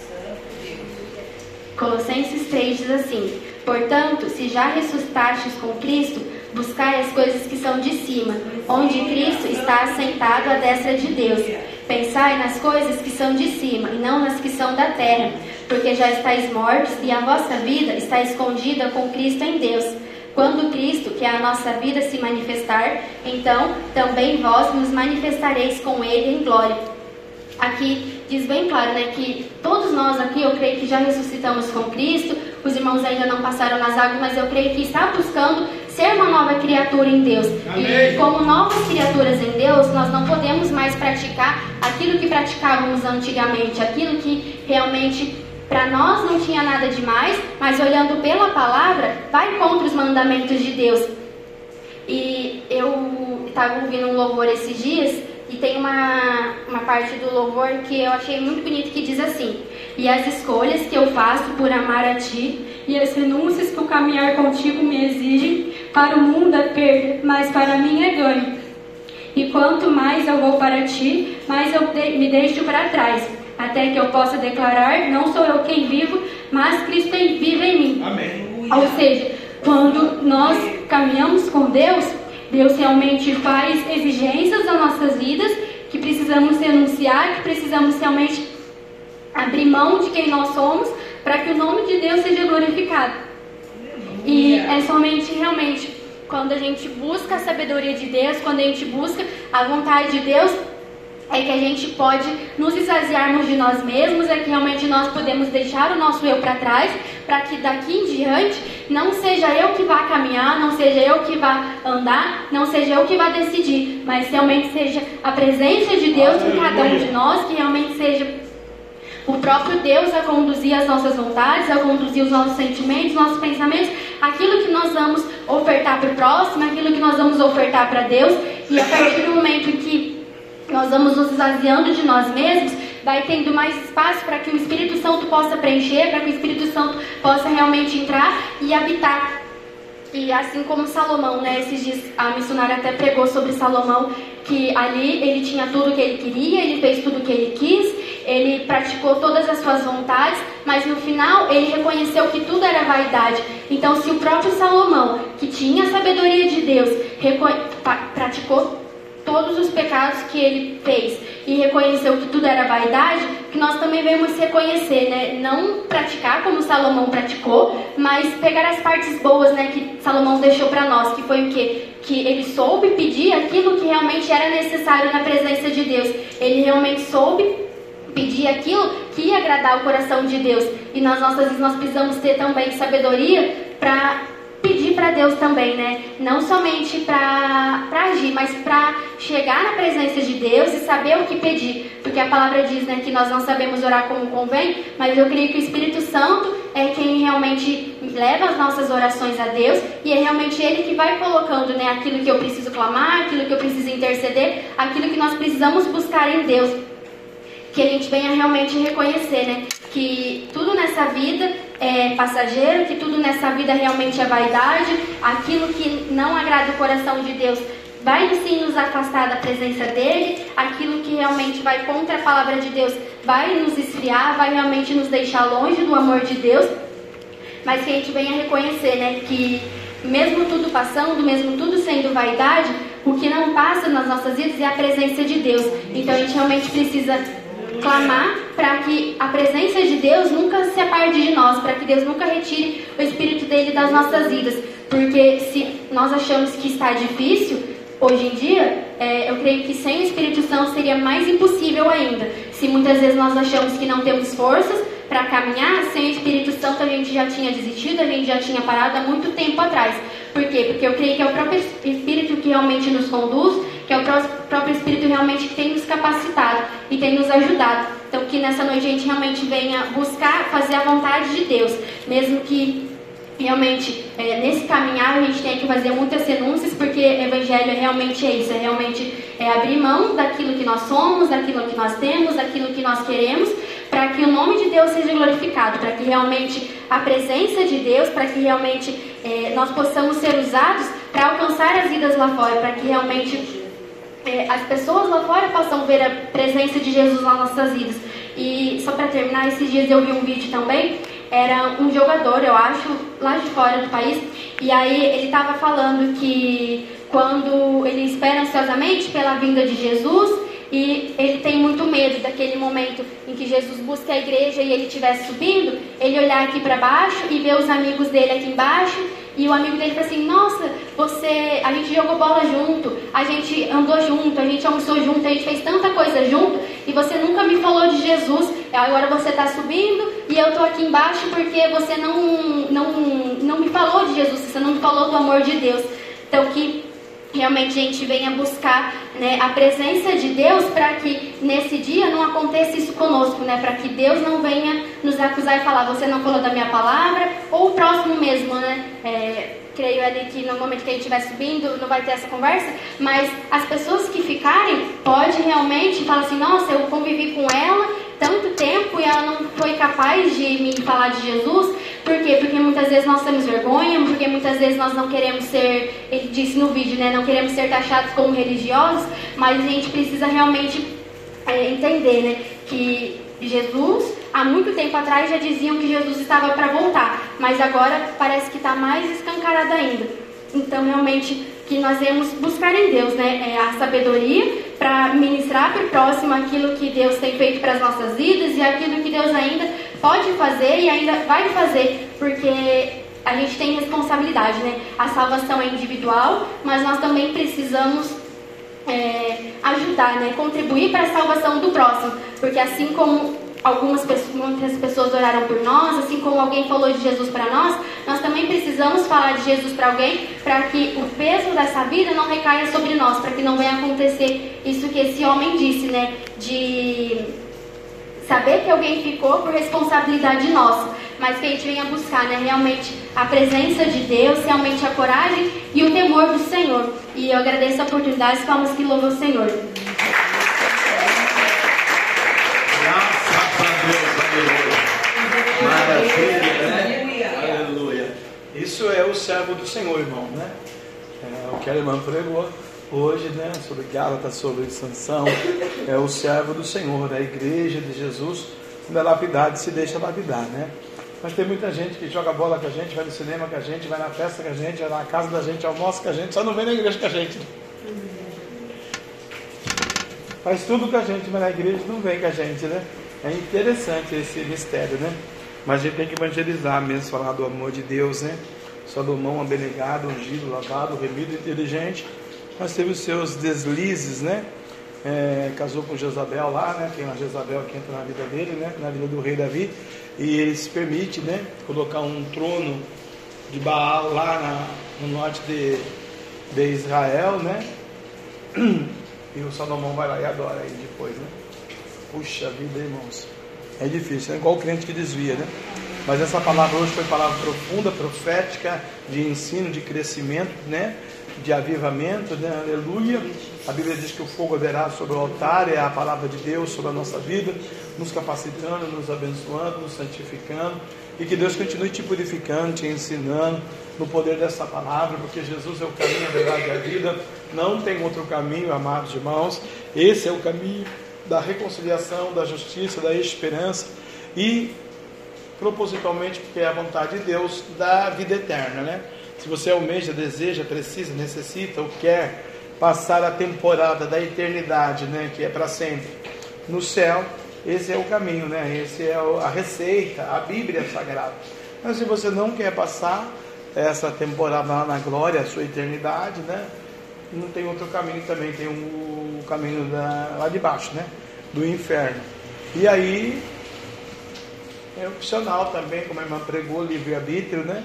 Santo Deus. Colossenses 3 diz assim: Portanto, se já ressuscitastes com Cristo, buscai as coisas que são de cima, onde Cristo está assentado à destra de Deus. Pensai nas coisas que são de cima e não nas que são da terra, porque já estáis mortos e a vossa vida está escondida com Cristo em Deus. Quando Cristo, que é a nossa vida, se manifestar, então também vós nos manifestareis com Ele em glória. Aqui diz bem claro, né, que todos nós aqui, eu creio que já ressuscitamos com Cristo, os irmãos ainda não passaram nas águas, mas eu creio que está buscando ser uma nova criatura em Deus. Amém. E como novas criaturas em Deus, nós não podemos mais praticar aquilo que praticávamos antigamente, aquilo que realmente para nós não tinha nada demais, mas olhando pela palavra, vai contra os mandamentos de Deus. E eu estava ouvindo um louvor esses dias e tem uma, uma parte do louvor que eu achei muito bonito que diz assim: E as escolhas que eu faço por amar a ti, e as renúncias que o caminhar contigo me exigem, para o mundo é perda, mas para mim é ganho. E quanto mais eu vou para ti, mais eu me deixo para trás, até que eu possa declarar: Não sou eu quem vivo, mas Cristo vive em mim. Amém. Ou seja, quando nós caminhamos com Deus, Deus realmente faz exigências nas nossas vidas que precisamos renunciar, que precisamos realmente abrir mão de quem nós somos para que o nome de Deus seja glorificado. E é somente realmente quando a gente busca a sabedoria de Deus, quando a gente busca a vontade de Deus, é que a gente pode nos esvaziarmos de nós mesmos, é que realmente nós podemos deixar o nosso eu para trás, para que daqui em diante não seja eu que vá caminhar, não seja eu que vá andar, não seja eu que vá decidir, mas realmente seja a presença de Deus em cada um de nós, que realmente seja o próprio Deus a conduzir as nossas vontades, a conduzir os nossos sentimentos, nossos pensamentos, aquilo que nós vamos ofertar para o próximo, aquilo que nós vamos ofertar para Deus, e a partir do momento em que nós vamos nos esvaziando de nós mesmos, vai tendo mais espaço para que o Espírito Santo possa preencher, para que o Espírito Santo possa realmente entrar e habitar. E assim como Salomão, né? Esses dias a missionária até pregou sobre Salomão, que ali ele tinha tudo que ele queria, ele fez tudo que ele quis, ele praticou todas as suas vontades, mas no final ele reconheceu que tudo era vaidade. Então, se o próprio Salomão, que tinha a sabedoria de Deus, praticou todos os pecados que ele fez e reconheceu que tudo era vaidade, que nós também vemos reconhecer, né? Não praticar como Salomão praticou, mas pegar as partes boas, né, que Salomão deixou para nós, que foi o quê? Que ele soube pedir aquilo que realmente era necessário na presença de Deus. Ele realmente soube pedir aquilo que ia agradar o coração de Deus. E nas nossas vidas nós precisamos ter também sabedoria para pedir para Deus também, né? Não somente para agir, mas para chegar na presença de Deus e saber o que pedir. Porque a palavra diz né, que nós não sabemos orar como convém, mas eu creio que o Espírito Santo é quem realmente leva as nossas orações a Deus e é realmente Ele que vai colocando né, aquilo que eu preciso clamar, aquilo que eu preciso interceder, aquilo que nós precisamos buscar em Deus. Que a gente venha realmente reconhecer, né? Que tudo nessa vida é passageiro, que tudo nessa vida realmente é vaidade, aquilo que não agrada o coração de Deus vai sim nos afastar da presença dele, aquilo que realmente vai contra a palavra de Deus vai nos esfriar, vai realmente nos deixar longe do amor de Deus, mas que a gente venha reconhecer, né, que mesmo tudo passando, mesmo tudo sendo vaidade, o que não passa nas nossas vidas é a presença de Deus. Então a gente realmente precisa clamar para que a presença de Deus nunca se aparte de nós, para que Deus nunca retire o Espírito dele das nossas vidas. Porque se nós achamos que está difícil, hoje em dia, é, eu creio que sem o Espírito Santo seria mais impossível ainda. Se muitas vezes nós achamos que não temos forças para caminhar, sem o Espírito Santo a gente já tinha desistido, a gente já tinha parado há muito tempo atrás. Por quê? Porque eu creio que é o próprio Espírito que realmente nos conduz, que é o próprio Espírito realmente que tem nos capacitado e tem nos ajudado. Então, que nessa noite a gente realmente venha buscar fazer a vontade de Deus, mesmo que realmente é, nesse caminhar a gente tenha que fazer muitas renúncias, porque evangelho é realmente é isso, é realmente é abrir mão daquilo que nós somos, daquilo que nós temos, daquilo que nós queremos, para que o nome de Deus seja glorificado, para que realmente a presença de Deus, para que realmente é, nós possamos ser usados para alcançar as vidas lá fora, para que realmente é, as pessoas lá fora possam ver a presença de Jesus nas nossas vidas. E só para terminar, esses dias eu vi um vídeo também, era um jogador, eu acho, lá de fora do país, e aí ele estava falando que quando ele espera ansiosamente pela vinda de Jesus, e ele tem muito medo daquele momento em que Jesus busca a igreja e ele estiver subindo, ele olhar aqui para baixo e ver os amigos dele aqui embaixo e o amigo dele fala assim: Nossa, você, a gente jogou bola junto, a gente andou junto, a gente almoçou junto, a gente fez tanta coisa junto e você nunca me falou de Jesus. Agora você está subindo e eu estou aqui embaixo porque você não, não, não me falou de Jesus, você não me falou do amor de Deus. Então, que realmente a gente venha buscar né, a presença de Deus para que nesse dia não aconteça isso conosco, né? Para que Deus não venha nos acusar e falar, você não falou da minha palavra, ou o próximo mesmo, né? É, creio ali que no momento que a gente estiver subindo não vai ter essa conversa, mas as pessoas que ficarem pode realmente falar assim, nossa, eu convivi com ela tanto tempo e ela não foi capaz de me falar de Jesus. Por quê? Porque muitas vezes nós temos vergonha, porque muitas vezes nós não queremos ser, ele disse no vídeo, né? Não queremos ser taxados como religiosos, mas a gente precisa realmente é, entender, né? Que Jesus, há muito tempo atrás, já diziam que Jesus estava para voltar, mas agora parece que está mais escancarado ainda. Então, realmente, que nós vamos buscar em Deus, né? É a sabedoria para ministrar para o próximo aquilo que Deus tem feito para as nossas vidas e aquilo que Deus ainda pode fazer e ainda vai fazer, porque a gente tem responsabilidade, né? A salvação é individual, mas nós também precisamos é, ajudar, né? Contribuir para a salvação do próximo, porque assim como algumas pessoas, muitas pessoas oraram por nós, assim como alguém falou de Jesus para nós, nós também precisamos falar de Jesus para alguém, para que o peso dessa vida não recaia sobre nós, para que não venha acontecer isso que esse homem disse, né? De saber que alguém ficou por responsabilidade nossa, mas que a gente venha buscar, né? Realmente a presença de Deus, realmente a coragem e o temor do Senhor. E eu agradeço a oportunidade, palmas que louvam o Senhor. Servo do Senhor, irmão, né? É o que a irmã pregou hoje, né? Sobre Gálatas, sobre Sansão. É o servo do Senhor, é a igreja de Jesus. Quando é lapidado, se deixa lapidar, né? Mas tem muita gente que joga bola com a gente, vai no cinema com a gente, vai na festa com a gente, vai na casa da gente, almoça com a gente, só não vem na igreja com a gente. Faz tudo com a gente, mas na igreja não vem com a gente, né? É interessante esse mistério, né? Mas a gente tem que evangelizar mesmo, falar do amor de Deus, né? Salomão, abnegado, ungido, lavado, remido, inteligente, mas teve os seus deslizes, né? É, casou com Jezabel lá, né? Tem uma Jezabel que entra na vida dele, né? Na vida do rei Davi. E ele se permite, né? Colocar um trono de Baal lá na, no norte de, de Israel, né? E o Salomão vai lá e adora ele depois, né? Puxa vida, irmãos. É difícil, é igual o crente que desvia, né? Mas essa palavra hoje foi palavra profunda, profética, de ensino, de crescimento, né? De avivamento, né? Aleluia. A Bíblia diz que o fogo haverá sobre o altar, é a palavra de Deus sobre a nossa vida, nos capacitando, nos abençoando, nos santificando E que Deus continue te purificando, te ensinando no poder dessa palavra, porque Jesus é o caminho, a verdade e a vida. Não tem outro caminho, amados irmãos. Esse é o caminho da reconciliação, da justiça, da esperança e propositalmente, porque é a vontade de Deus, da vida eterna, né? Se você almeja, deseja, precisa, necessita ou quer passar a temporada da eternidade, né, que é para sempre, no céu, esse é o caminho, né? Esse é a receita, a Bíblia Sagrada. Mas se você não quer passar essa temporada lá na glória, a sua eternidade, né? Não tem outro caminho também, tem um, o caminho da, lá de baixo, né? Do inferno. E aí é opcional também, como a irmã pregou, livre-arbítrio, né?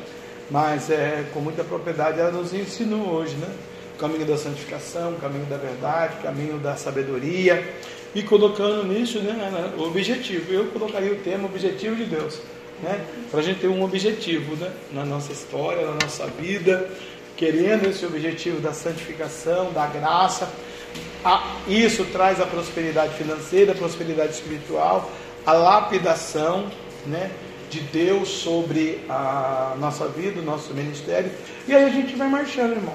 Mas é, com muita propriedade ela nos ensinou hoje, né? O caminho da santificação, o caminho da verdade, o caminho da sabedoria. E colocando nisso né, o objetivo. Eu colocaria o tema objetivo de Deus. Né? Para a gente ter um objetivo né, na nossa história, na nossa vida, querendo esse objetivo da santificação, da graça. Isso traz a prosperidade financeira, a prosperidade espiritual, a lapidação, né, de Deus sobre a nossa vida, o nosso ministério. E aí a gente vai marchando, irmão.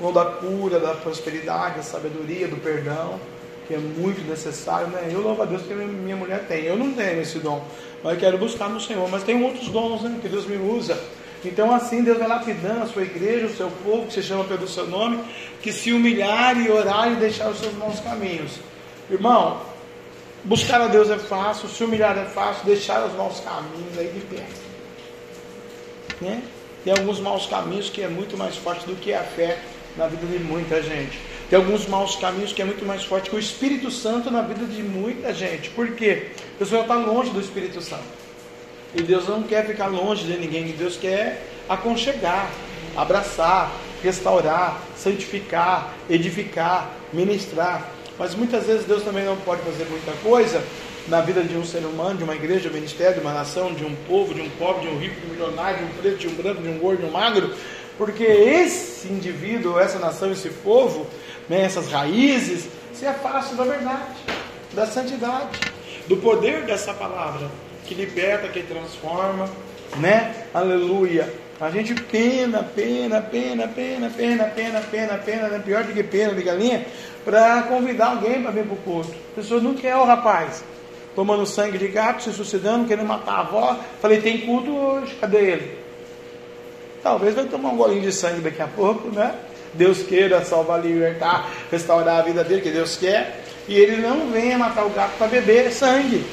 O da cura, da prosperidade, da sabedoria, do perdão, que é muito necessário, né? Eu louvo a Deus que minha mulher tem. Eu não tenho esse dom, mas quero buscar no Senhor. Mas tem outros dons, né? Que Deus me usa. Então, assim, Deus vai lapidando a sua igreja, o seu povo, que se chama pelo seu nome, que se humilhar e orar e deixar os seus bons caminhos. Irmão, Buscar a Deus é fácil, se humilhar é fácil, deixar os maus caminhos aí de perto. Né? Tem alguns maus caminhos que é muito mais forte do que a fé na vida de muita gente. Tem alguns maus caminhos que é muito mais forte que o Espírito Santo na vida de muita gente. Por quê? A pessoa está longe do Espírito Santo. E Deus não quer ficar longe de ninguém, Deus quer aconchegar, abraçar, restaurar, santificar, edificar, ministrar. Mas muitas vezes Deus também não pode fazer muita coisa na vida de um ser humano, de uma igreja, de um ministério, de uma nação, de um povo, de um pobre, de um rico, de um milionário, de um preto, de um branco, de um gordo, de um magro, porque esse indivíduo, essa nação, esse povo, né, essas raízes, se é fácil da verdade, da santidade, do poder dessa palavra que liberta, que transforma, né? Aleluia. A gente pena, pena, pena, pena, pena, pena, pena, pena, né? pior do que pena de galinha, para convidar alguém para vir para o culto. A pessoa não quer o rapaz, tomando sangue de gato, se suicidando, querendo matar a avó. Falei, tem culto hoje, cadê ele? Talvez vai tomar um golinho de sangue daqui a pouco, né? Deus queira salvar, libertar, restaurar a vida dele, que Deus quer. E ele não venha matar o gato para beber sangue.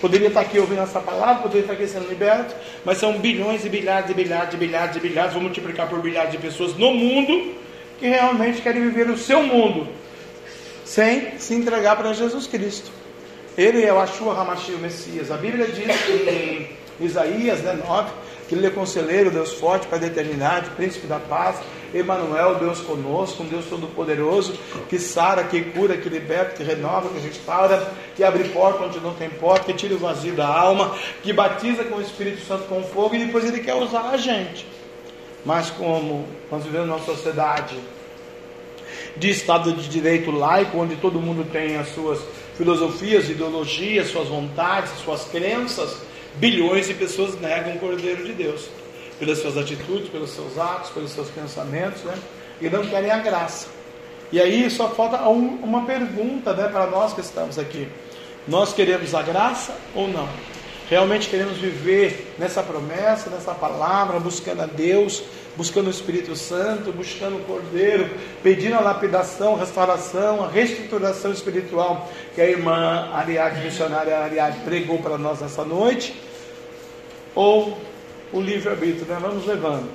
Poderia estar aqui ouvindo essa palavra, poderia estar aqui sendo liberto, mas são bilhões e bilhares e bilhares e bilhares e bilhares, vou multiplicar por bilhares de pessoas no mundo que realmente querem viver o seu mundo sem se entregar para Jesus Cristo. Ele é o Ashua Hamashi, o Messias. A Bíblia diz em Isaías né, 9 que ele é conselheiro, Deus forte, Pai da eternidade, príncipe da paz, Emanuel, Deus conosco, um Deus todo-poderoso, que sara, que cura, que liberta, que renova, que restaura, que abre porta onde não tem porta, que tira o vazio da alma, que batiza com o Espírito Santo com fogo e depois ele quer usar a gente. Mas como nós vivemos numa sociedade de Estado de Direito laico, onde todo mundo tem as suas filosofias, ideologias, suas vontades, suas crenças, bilhões de pessoas negam o Cordeiro de Deus, pelas suas atitudes, pelos seus atos, pelos seus pensamentos, né? e não querem a graça. E aí só falta um, uma pergunta né, para nós que estamos aqui: nós queremos a graça ou não? Realmente queremos viver nessa promessa, nessa palavra, buscando a Deus, buscando o Espírito Santo, buscando o Cordeiro, pedindo a lapidação, restauração, a reestruturação espiritual que a irmã Ariadne, missionária Ariadne, pregou para nós nessa noite, ou o livre-arbítrio, né? Vamos levando.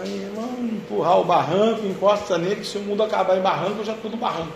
Aí, vamos empurrar o barranco, encosta nele, se o mundo acabar em barranco, já tudo barranco,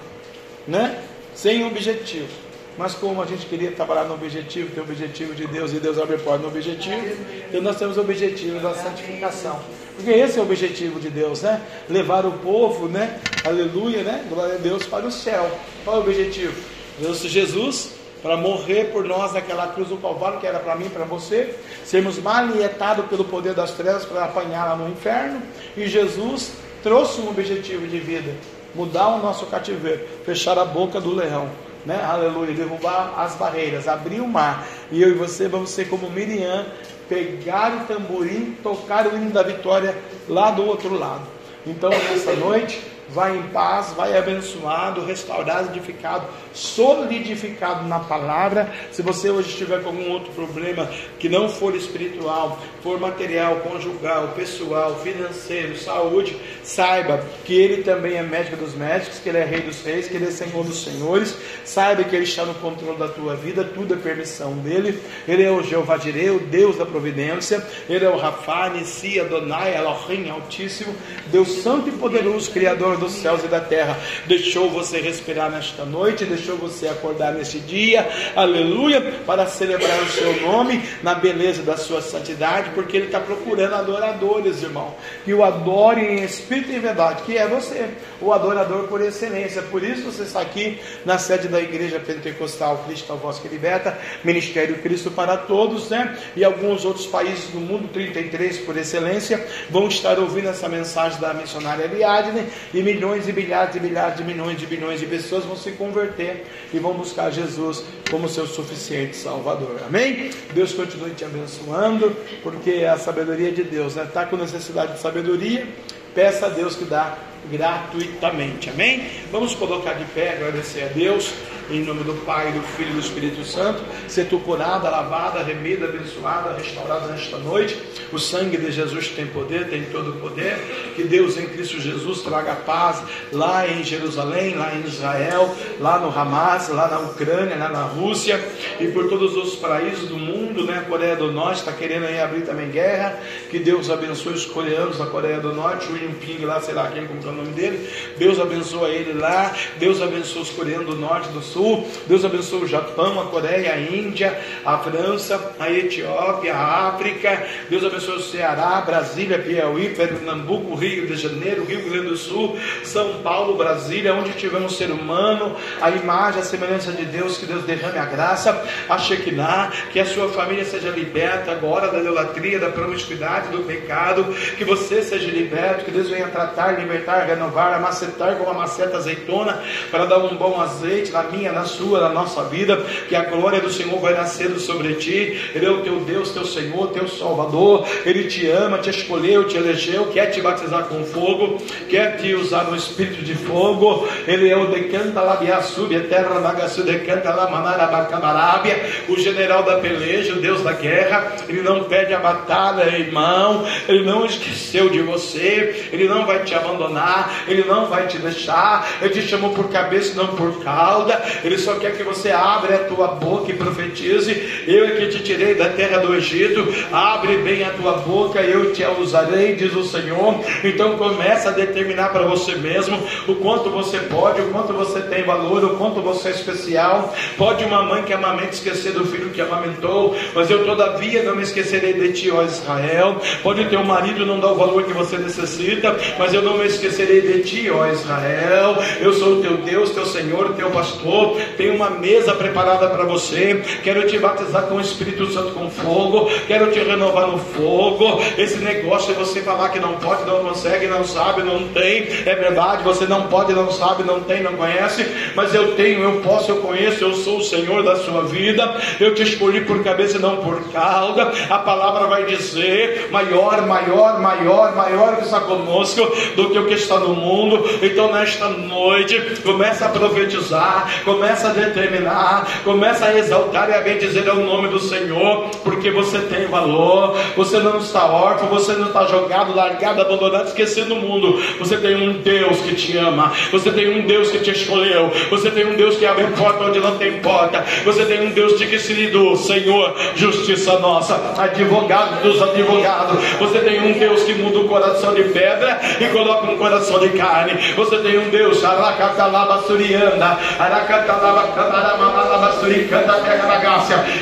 né? Sem objetivo. Mas como a gente queria trabalhar no objetivo, ter o objetivo de Deus e Deus abre porta no objetivo, então nós temos o objetivo da santificação. Porque esse é o objetivo de Deus, né? Levar o povo, né? Aleluia, né? Glória a Deus para o céu. Qual é o objetivo? Deus Jesus para morrer por nós naquela cruz do Calvário, que era para mim, para você, sermos manietados pelo poder das trevas para apanhar lá no inferno, e Jesus trouxe um objetivo de vida, mudar o nosso cativeiro, fechar a boca do leão, né? Aleluia, derrubar as barreiras, abrir o mar. E eu e você vamos ser como Miriam pegar o tamborim, tocar o hino da vitória lá do outro lado. Então, nessa noite, vai em paz, vai abençoado, restaurado, edificado, solidificado na palavra. Se você hoje estiver com algum outro problema que não for espiritual, for material, conjugal, pessoal, financeiro, saúde, saiba que Ele também é médico dos médicos, que Ele é Rei dos Reis, que Ele é Senhor dos Senhores. Saiba que Ele está no controle da tua vida, tudo é permissão dele. Ele é o Jeová Jireh, o Deus da providência. Ele é o Rafa, Nissi, Adonai, Elohim, Altíssimo, Deus Santo e Poderoso, Criador dos céus e da terra. Deixou você respirar nesta noite, deixou você acordar neste dia, aleluia, para celebrar o seu nome na beleza da sua santidade, porque Ele está procurando adoradores, irmão, que o adorem em espírito e em verdade, que é você, o adorador por excelência. Por isso você está aqui na sede da Igreja Pentecostal Cristo a voz que liberta, Ministério Cristo para todos, né? E alguns outros países do mundo, 33 por excelência, vão estar ouvindo essa mensagem da missionária Eliadne e milhões e bilhares e bilhares de milhões de bilhões de pessoas vão se converter e vão buscar Jesus como seu suficiente Salvador. Amém? Deus continue te abençoando, porque a sabedoria de Deus, né? Está com necessidade de sabedoria, peça a Deus que dá gratuitamente. Amém? Vamos colocar de pé, agradecer a Deus. Em nome do Pai, do Filho e do Espírito Santo, ser tu curada, lavada, remida, abençoada, restaurada nesta noite. O sangue de Jesus tem poder, tem todo o poder. Que Deus em Cristo Jesus traga paz lá em Jerusalém, lá em Israel, lá no Hamas, lá na Ucrânia, lá na Rússia e por todos os países do mundo, né? A Coreia do Norte está querendo aí abrir também guerra. Que Deus abençoe os coreanos da Coreia do Norte, o Yinping lá, sei lá quem como é o nome dele. Deus abençoa ele lá. Deus abençoa os coreanos do Norte, do Sul. Deus abençoe o Japão, a Coreia, a Índia, a França, a Etiópia, a África. Deus abençoe o Ceará, Brasília, Piauí, Pernambuco, Rio de Janeiro, Rio Grande do Sul, São Paulo, Brasília, onde tiver um ser humano, a imagem, a semelhança de Deus, que Deus derrame a graça, a Shekinah, que a sua família seja liberta agora da idolatria, da promiscuidade, do pecado, que você seja liberto, que Deus venha tratar, libertar, renovar, amacetar com uma maceta azeitona, para dar um bom azeite na minha, na sua, na nossa vida, que a glória do Senhor vai nascer sobre ti. Ele é o teu Deus, teu Senhor, teu Salvador. Ele te ama, te escolheu, te elegeu, quer te batizar com fogo, quer te usar no espírito de fogo. Ele é o decanta labiaçub, eterna bagaçu, decanta lamanarabacabarábia, o general da peleja, o Deus da guerra. Ele não pede a batalha, irmão. Ele não esqueceu de você. Ele não vai te abandonar. Ele não vai te deixar. Ele te chamou por cabeça, não por cauda. Ele só quer que você abra a tua boca e profetize. Eu é que te tirei da terra do Egito. Abre bem a tua boca, eu te usarei, diz o Senhor. Então começa a determinar para você mesmo o quanto você pode, o quanto você tem valor, o quanto você é especial. Pode uma mãe que amamente esquecer do filho que amamentou, mas eu todavia não me esquecerei de ti, ó Israel. Pode ter um marido não dar o valor que você necessita, mas eu não me esquecerei de ti, ó Israel. Eu sou o teu Deus, teu Senhor, teu pastor. Tenho uma mesa preparada para você. Quero te batizar com o Espírito Santo com fogo. Quero te renovar no fogo. Esse negócio é você falar que não pode, não consegue, não sabe, não tem. É verdade, você não pode, não sabe, não tem, não conhece. Mas eu tenho, eu posso, eu conheço, eu sou o Senhor da sua vida. Eu te escolhi por cabeça e não por cauda. A palavra vai dizer: maior, maior, maior, maior que está conosco do que o que está no mundo. Então, nesta noite, começa a profetizar, começa a determinar, começa a exaltar e a bendizer o nome do Senhor, porque você tem valor. Você não está órfão, você não está jogado, largado, abandonado, esquecido no mundo. Você tem um Deus que te ama, você tem um Deus que te escolheu, você tem um Deus que abre porta onde não tem porta, você tem um Deus de que se lido, Senhor, justiça nossa, advogado dos advogados. Você tem um Deus que muda o coração de pedra e coloca um coração de carne. Você tem um Deus,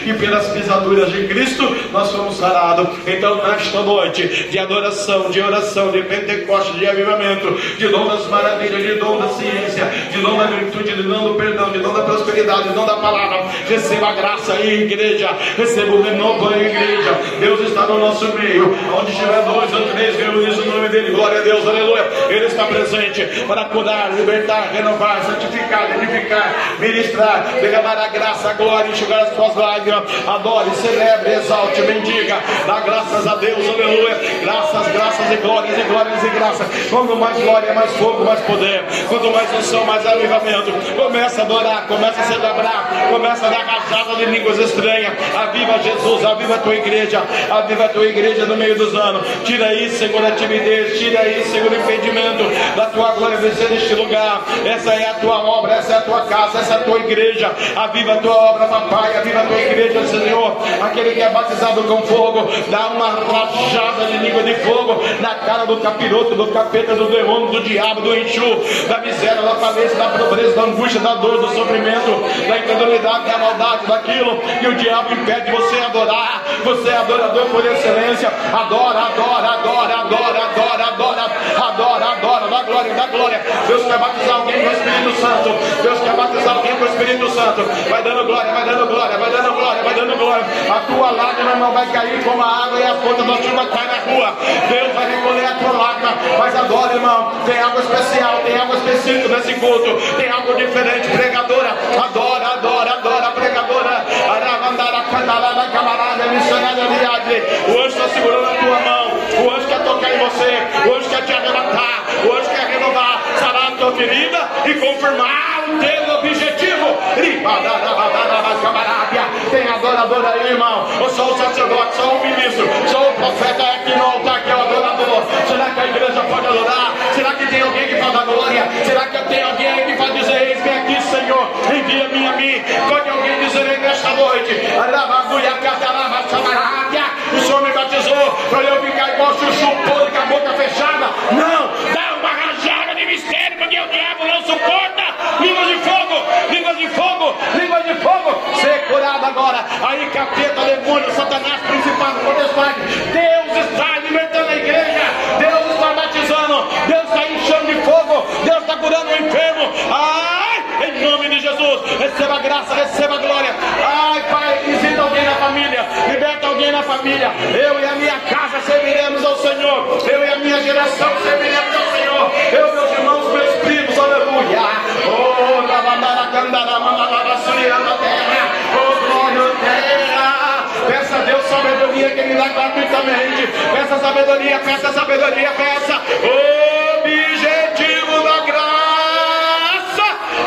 e pelas pisaduras de Cristo nós somos sarados. Então, nesta noite de adoração, de oração, de Pentecostes, de avivamento, de dom das maravilhas, de dom da ciência, de dom da virtude, de dom do perdão, de dom da prosperidade, de dom da palavra, receba a graça aí, igreja, receba o renovo aí, igreja. Deus está no nosso meio, onde estiver dois ou três reunidos no nome dele, glória a Deus, aleluia. Ele está presente para curar, libertar, renovar, santificar, edificar, ministrar, derramar a graça, a glória, enxugar as suas lágrimas. Adore, celebre, exalte, bendiga. Dá graças a Deus, aleluia. Graças, graças e glórias e glórias e graças. Quanto mais glória, mais fogo, mais poder. Quanto mais unção, mais avivamento. Começa a adorar, começa a celebrar, começa a dar rajada de línguas estranhas. Aviva Jesus, aviva a tua igreja, aviva a tua igreja no meio dos anos. Tira aí, Senhor, a timidez, tira aí, Senhor, o impedimento da tua glória descer neste lugar. Essa é a tua obra, essa é a tua casa, essa é a tua igreja. Aviva a tua obra, papai, aviva a tua igreja, Senhor. Aquele que é batizado com fogo, dá uma rajada de língua de fogo na cara do capiroto, do capeta, do demônio, do diabo, do enxu, da miséria, da falência, da pobreza, da angústia, da dor, do sofrimento, da incredulidade, da maldade, daquilo que o diabo impede você adorar. Você é adorador por excelência. Adora, adora, adora, adora, adora, adora, adora, adora, dá glória, dá glória. Deus quer batizar alguém com o Espírito Santo. Deus quer batizar alguém com o Espírito Santo. Vai dando glória, vai dando glória, vai dando glória, vai dando glória. A tua lágrima não vai cair como a água e a ponta da chuva cai na rua. Deus vai recolher a tua lágrima. Mas adora, irmão. Tem algo especial, tem algo específico nesse culto. Tem algo diferente. Pregadora, adora, adora, adora, pregadora. Aravandara, candarada, camarada, missionária, viagem. O anjo está segurando a tua mão. O anjo quer tocar em você. O anjo quer te arrebatar. O anjo quer renovar, sarar a tua ferida e confirmar o teu objetivo. Tem adorador aí, irmão. Eu sou o sacerdote, sou o ministro, sou o profeta aqui no altar que é o adorador. Será que a igreja pode adorar? Será que tem alguém que dar glória? Será que tem alguém que pode dizer, eis vem aqui, Senhor, envia-me a mim? Pode alguém dizer nesta noite? O Senhor me batizou para eu ficar igual chuchu podre com a boca fechada. Não, dá uma rajada de mistério, suporta. Línguas de fogo, línguas de fogo, línguas de fogo. Ser curado agora. Aí, capeta, demônio, satanás, principal, potestade. Deus está libertando a igreja. Deus está batizando. Deus está enchendo de fogo. Deus está curando o enfermo. Ai, em nome de Jesus. Receba graça, receba glória. Ai, Pai, visita alguém na família. Liberta alguém na família. Eu e a minha casa serviremos ao Senhor. Eu e a minha geração serviremos ao Senhor. Eu, meus irmãos, meus primos, aleluia. Oh. Oh. Peça a Deus sabedoria que Ele dá gratuitamente. Peça sabedoria, peça sabedoria, peça. Objetivo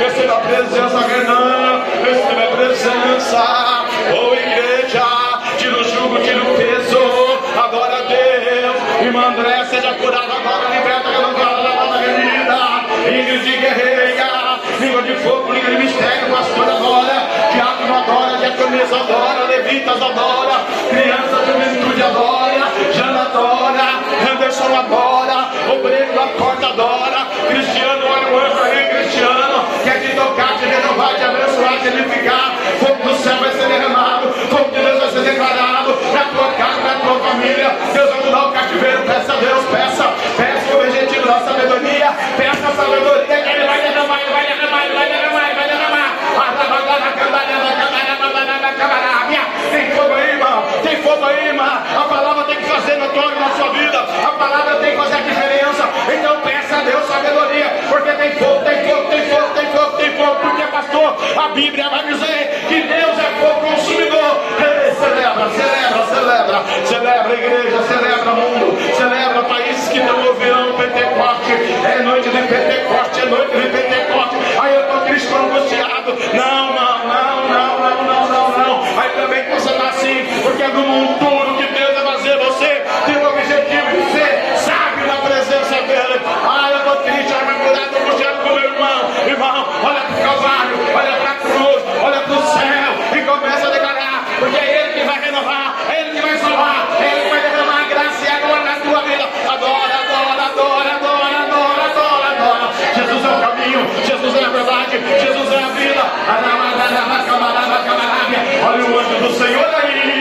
Receba a presença, Renan. Receba a presença. Oh, igreja. Tira o jugo, tira o peso. Adora a Deus. Irmã André, seja curada agora. Liberta, renovada, lavada, remida. Ingrid guerreia. Língua de fogo, língua de mistério. Pastor Diaconisa adora. Levitas adora. Criança, juventude adora. Jana adora. Anderson adora. Obreiro da porta adora. Cristiano, olha o anjo aí, Cristiano. Quer te tocar, te renovar, te abençoar, te edificar. Fogo do céu vai ser derramado. Fogo de Deus vai ser declarado. Na tua casa, na tua família. Deus vai mudar o cativeiro. Peça a Deus, peça. Peça o objetivo da sabedoria. Peça a sabedoria que Ele vai derramar, Ele vai derramar, Ele vai derramar, Ele vai derramar. Tem fogo aí, irmão. Tem fogo aí, irmão. A palavra tem que fazer tua na sua vida. A palavra tem que fazer a diferença. Então peça a Deus sabedoria. Porque tem fogo, tem fogo, tem fogo, tem fogo, tem fogo. Porque, pastor, a Bíblia vai dizer que Deus é fogo consumidor. Ei, Celebra, celebra, celebra. Celebra, igreja, celebra, mundo. Celebra países que não ouvirão Pentecoste. É noite de Pentecoste, é noite de Pentecoste. Aí eu estou estou angustiado. Não, não, vivendo num tudo que Deus é fazer você tem o objetivo de ser na presença dele. Ah, eu estou triste, amargurado, angustiado com meu irmão. Irmão, olha para o cavalo, olha para a cruz, olha para o céu e começa a declarar, porque é Ele que vai renovar, é Ele que vai salvar, é Ele que vai derramar graça e agora na tua vida. Adora, adora, adora, adora, adora, adora, adora. Jesus é o caminho, Jesus é a verdade, Jesus é a vida. Olha o anjo do Senhor aí.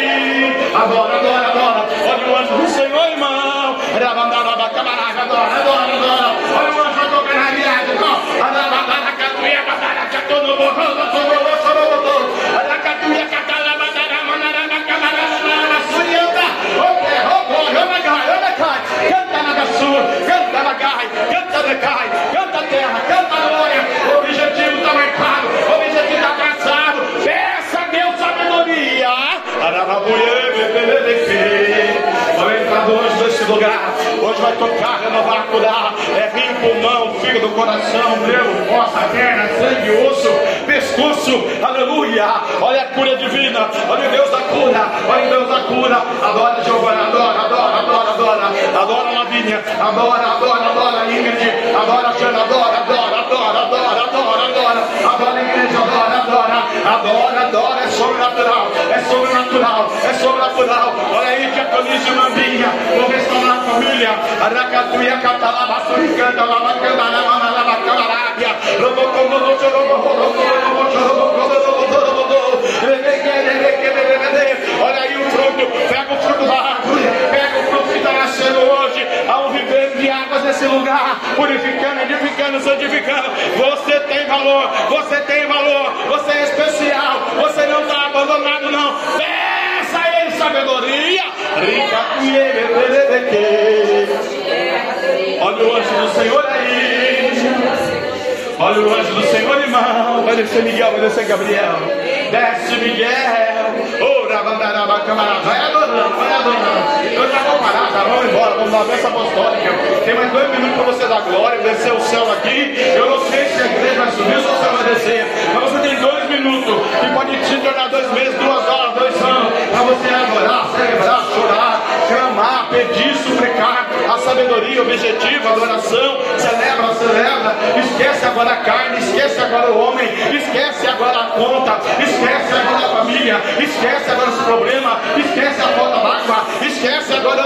Agora, agora, agora. Olha o anjo do Senhor, irmão. Rabandaraba, camarada, agora, agora, agora. Olha o anjo tocando na viagem, irmão. Arabandara, catuia, badara, catu, no borrão, no borrão, sorobotão. Aracatuia, catala, badara, manaraba, camarada, surianda. Ope, opo, yonagai, yonagai. Canta na gassur, canta na gai, canta na gai, canta terra, canta glória. O objetivo está marcado, o objetivo está traçado. Peça a Deus sabedoria. Arababulhã. Vai entrar hoje nesse lugar. Hoje vai tocar, renovar, curar. É rim, pulmão, fígado, coração, nervo, fossa, perna, sangue, osso, pescoço. Aleluia. Olha a cura divina. Olha o Deus da cura. Olha o Deus da cura. Adora Jeová. Adora, adora, adora, adora. Adora Lavínia. Adora, adora, adora Ingrid. Adora Jana. Adora, adora, adora, adora, adora, adora. Adora a igreja. Adora, adora. Adora, adora. É sobrenatural. É sobrenatural. É sobrenatural. Olha aí, diaconisa Mandinha. Vou restaurar a família. Aracatuia, catalaba, suricanda, lavacanda, lavana, lavacarábia. Hallelujah. Vai descer Miguel, vai descer Gabriel. Desce Miguel. Ora, bandaraba, camarada. Vai adorando, vai adorando. Eu já vou parar, tá? Vamos embora. Vamos dar a bênção apostólica. Tem mais dois minutos para você dar glória, descer o céu aqui. Eu não sei se a igreja vai subir ou se o céu vai descer. Mas você tem dois minutos. E pode te tornar dois meses, duas horas, dois anos. Para você adorar, celebrar, chorar, clamar, pedir, suplicar. A sabedoria, objetiva, adoração. Celebra, celebra. Esquece agora a carne, esquece agora o homem, esquece agora a conta, esquece agora a família, esquece agora esse problema, esquece a falta d'água, esquece agora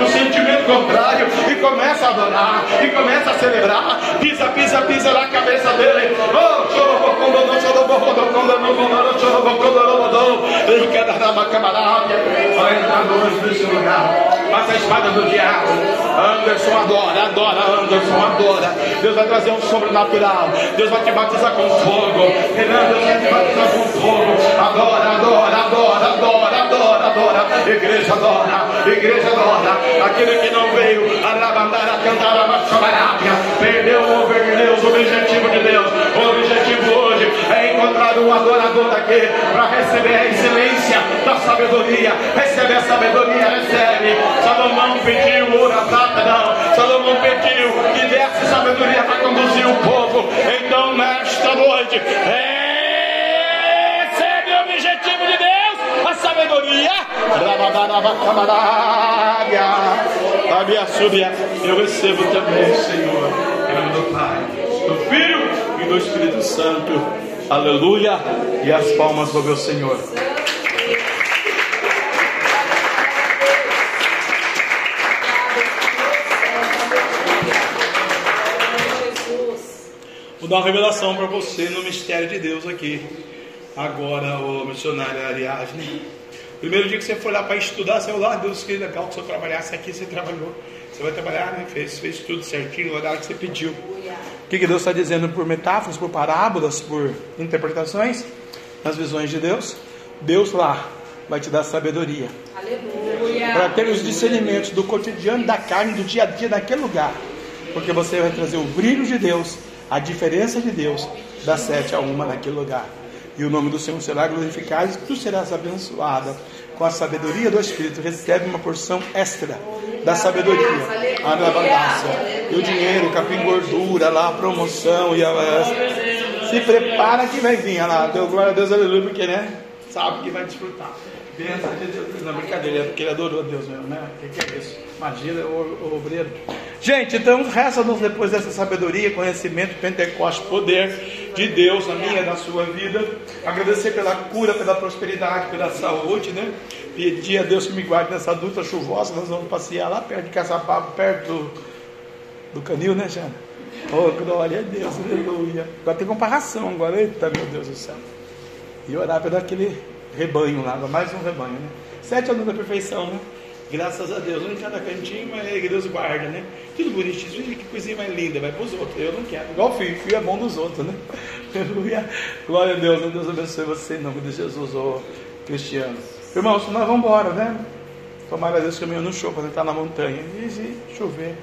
o sentimento contrário e começa a adorar, e começa a celebrar, pisa, pisa, pisa na cabeça dele. Oh, chorobocondo, não chorobocondo, não chorobocondo, chorobocondo, Vai entrar hoje nesse lugar. Passa a espada do diabo. Anderson adora, adora, Anderson adora. Deus vai trazer um sobrenatural. Deus vai te batizar com fogo. Renan, Deus vai te batizar com fogo. Adora, adora, adora, adora, adora, adora. Igreja adora, igreja adora. Aquele que não veio, arabandara, cantar, abaixabarábia. Perdeu o objetivo de Deus. O objetivo hoje encontrar um adorador daqui para receber a excelência da sabedoria. Recebe a sabedoria, recebe. Salomão pediu, ora prata não. Salomão pediu que desse sabedoria para conduzir o povo. Então, nesta noite, recebe o objetivo de Deus, a sabedoria. A minha súbia, eu recebo também, Senhor, em nome do Pai, do Filho e do Espírito Santo. Aleluia. E as palmas sobre o Senhor. Vou dar uma revelação para você no mistério de Deus aqui. Agora, o missionário Ariadne. Primeiro dia que você for lá para estudar, você vai lá, Deus, que legal que você trabalhasse aqui, você trabalhou. Você vai trabalhar, né? Fez, fez tudo certinho, no horário que você pediu. O que, que Deus está dizendo por metáforas, por parábolas, por interpretações? Nas visões de Deus. Deus lá vai te dar sabedoria. Para ter os discernimentos do cotidiano, da carne, do dia a dia naquele lugar. Porque você vai trazer o brilho de Deus, a diferença de Deus, das sete a uma naquele lugar. E o nome do Senhor será glorificado e tu serás abençoada com a sabedoria do Espírito. Recebe uma porção extra da sabedoria, a abundância. E o dinheiro, capim gordura, lá a promoção e a. Se prepara que vai vir, olha lá, deu glória a Deus, aleluia, porque né? Sabe que vai desfrutar. Benção de Deus. Não, brincadeira, é porque ele adorou Deus mesmo, né? O que, que é isso? Imagina o, o obreiro. Gente, então resta-nos depois dessa sabedoria, conhecimento, Pentecostes, poder de Deus na minha na sua vida. Agradecer pela cura, pela prosperidade, pela saúde, né? Pedir a Deus que me guarde nessa adulta chuvosa. Nós vamos passear lá perto de Caçapava, perto do, do canil, né, Jana? Oh, glória a Deus, aleluia. Agora tem comparação, agora, eita, meu Deus do céu. E orar pelo aquele rebanho lá, mais um rebanho, né? Sete anos da perfeição, né? Graças a Deus, um em cada cantinho, mas Deus guarda, né? Tudo bonitinho, que coisinha mais linda, vai para os outros. Eu não quero. Igual filho, filho é bom dos outros, né? Aleluia. Glória a Deus, Deus abençoe você em nome de Jesus, ô Cristiano. Irmãos, nós vamos embora, né? Tomara Deus caminhando no show para entrar na montanha. E se chover,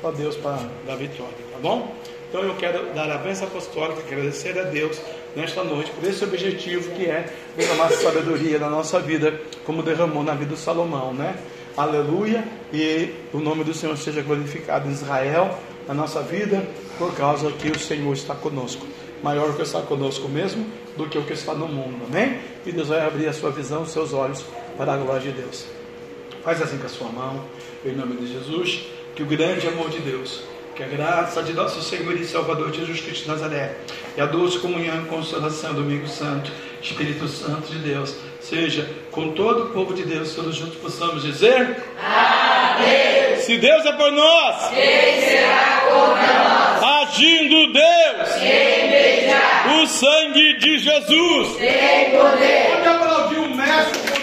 só Deus para dar vitória, tá bom? Então eu quero dar a bênção apostólica, agradecer a Deus nesta noite por esse objetivo que é derramar sabedoria na nossa vida, como derramou na vida de Salomão, né? Aleluia, e o nome do Senhor seja glorificado em Israel, na nossa vida, por causa que o Senhor está conosco. Maior o que está conosco mesmo do que o que está no mundo, amém? E Deus vai abrir a sua visão, os seus olhos para a glória de Deus. Faz assim com a sua mão, em nome de Jesus, que o grande amor de Deus que a graça de nosso Senhor e Salvador Jesus Cristo de Nazaré e a doce comunhão e consolação do Domingo Santo, Espírito Santo de Deus, seja com todo o povo de Deus, todos juntos possamos dizer: Amém. Se Deus é por nós, quem será contra nós? Agindo Deus, quem medirá? O sangue de Jesus tem poder. Pode aplaudir o mestre.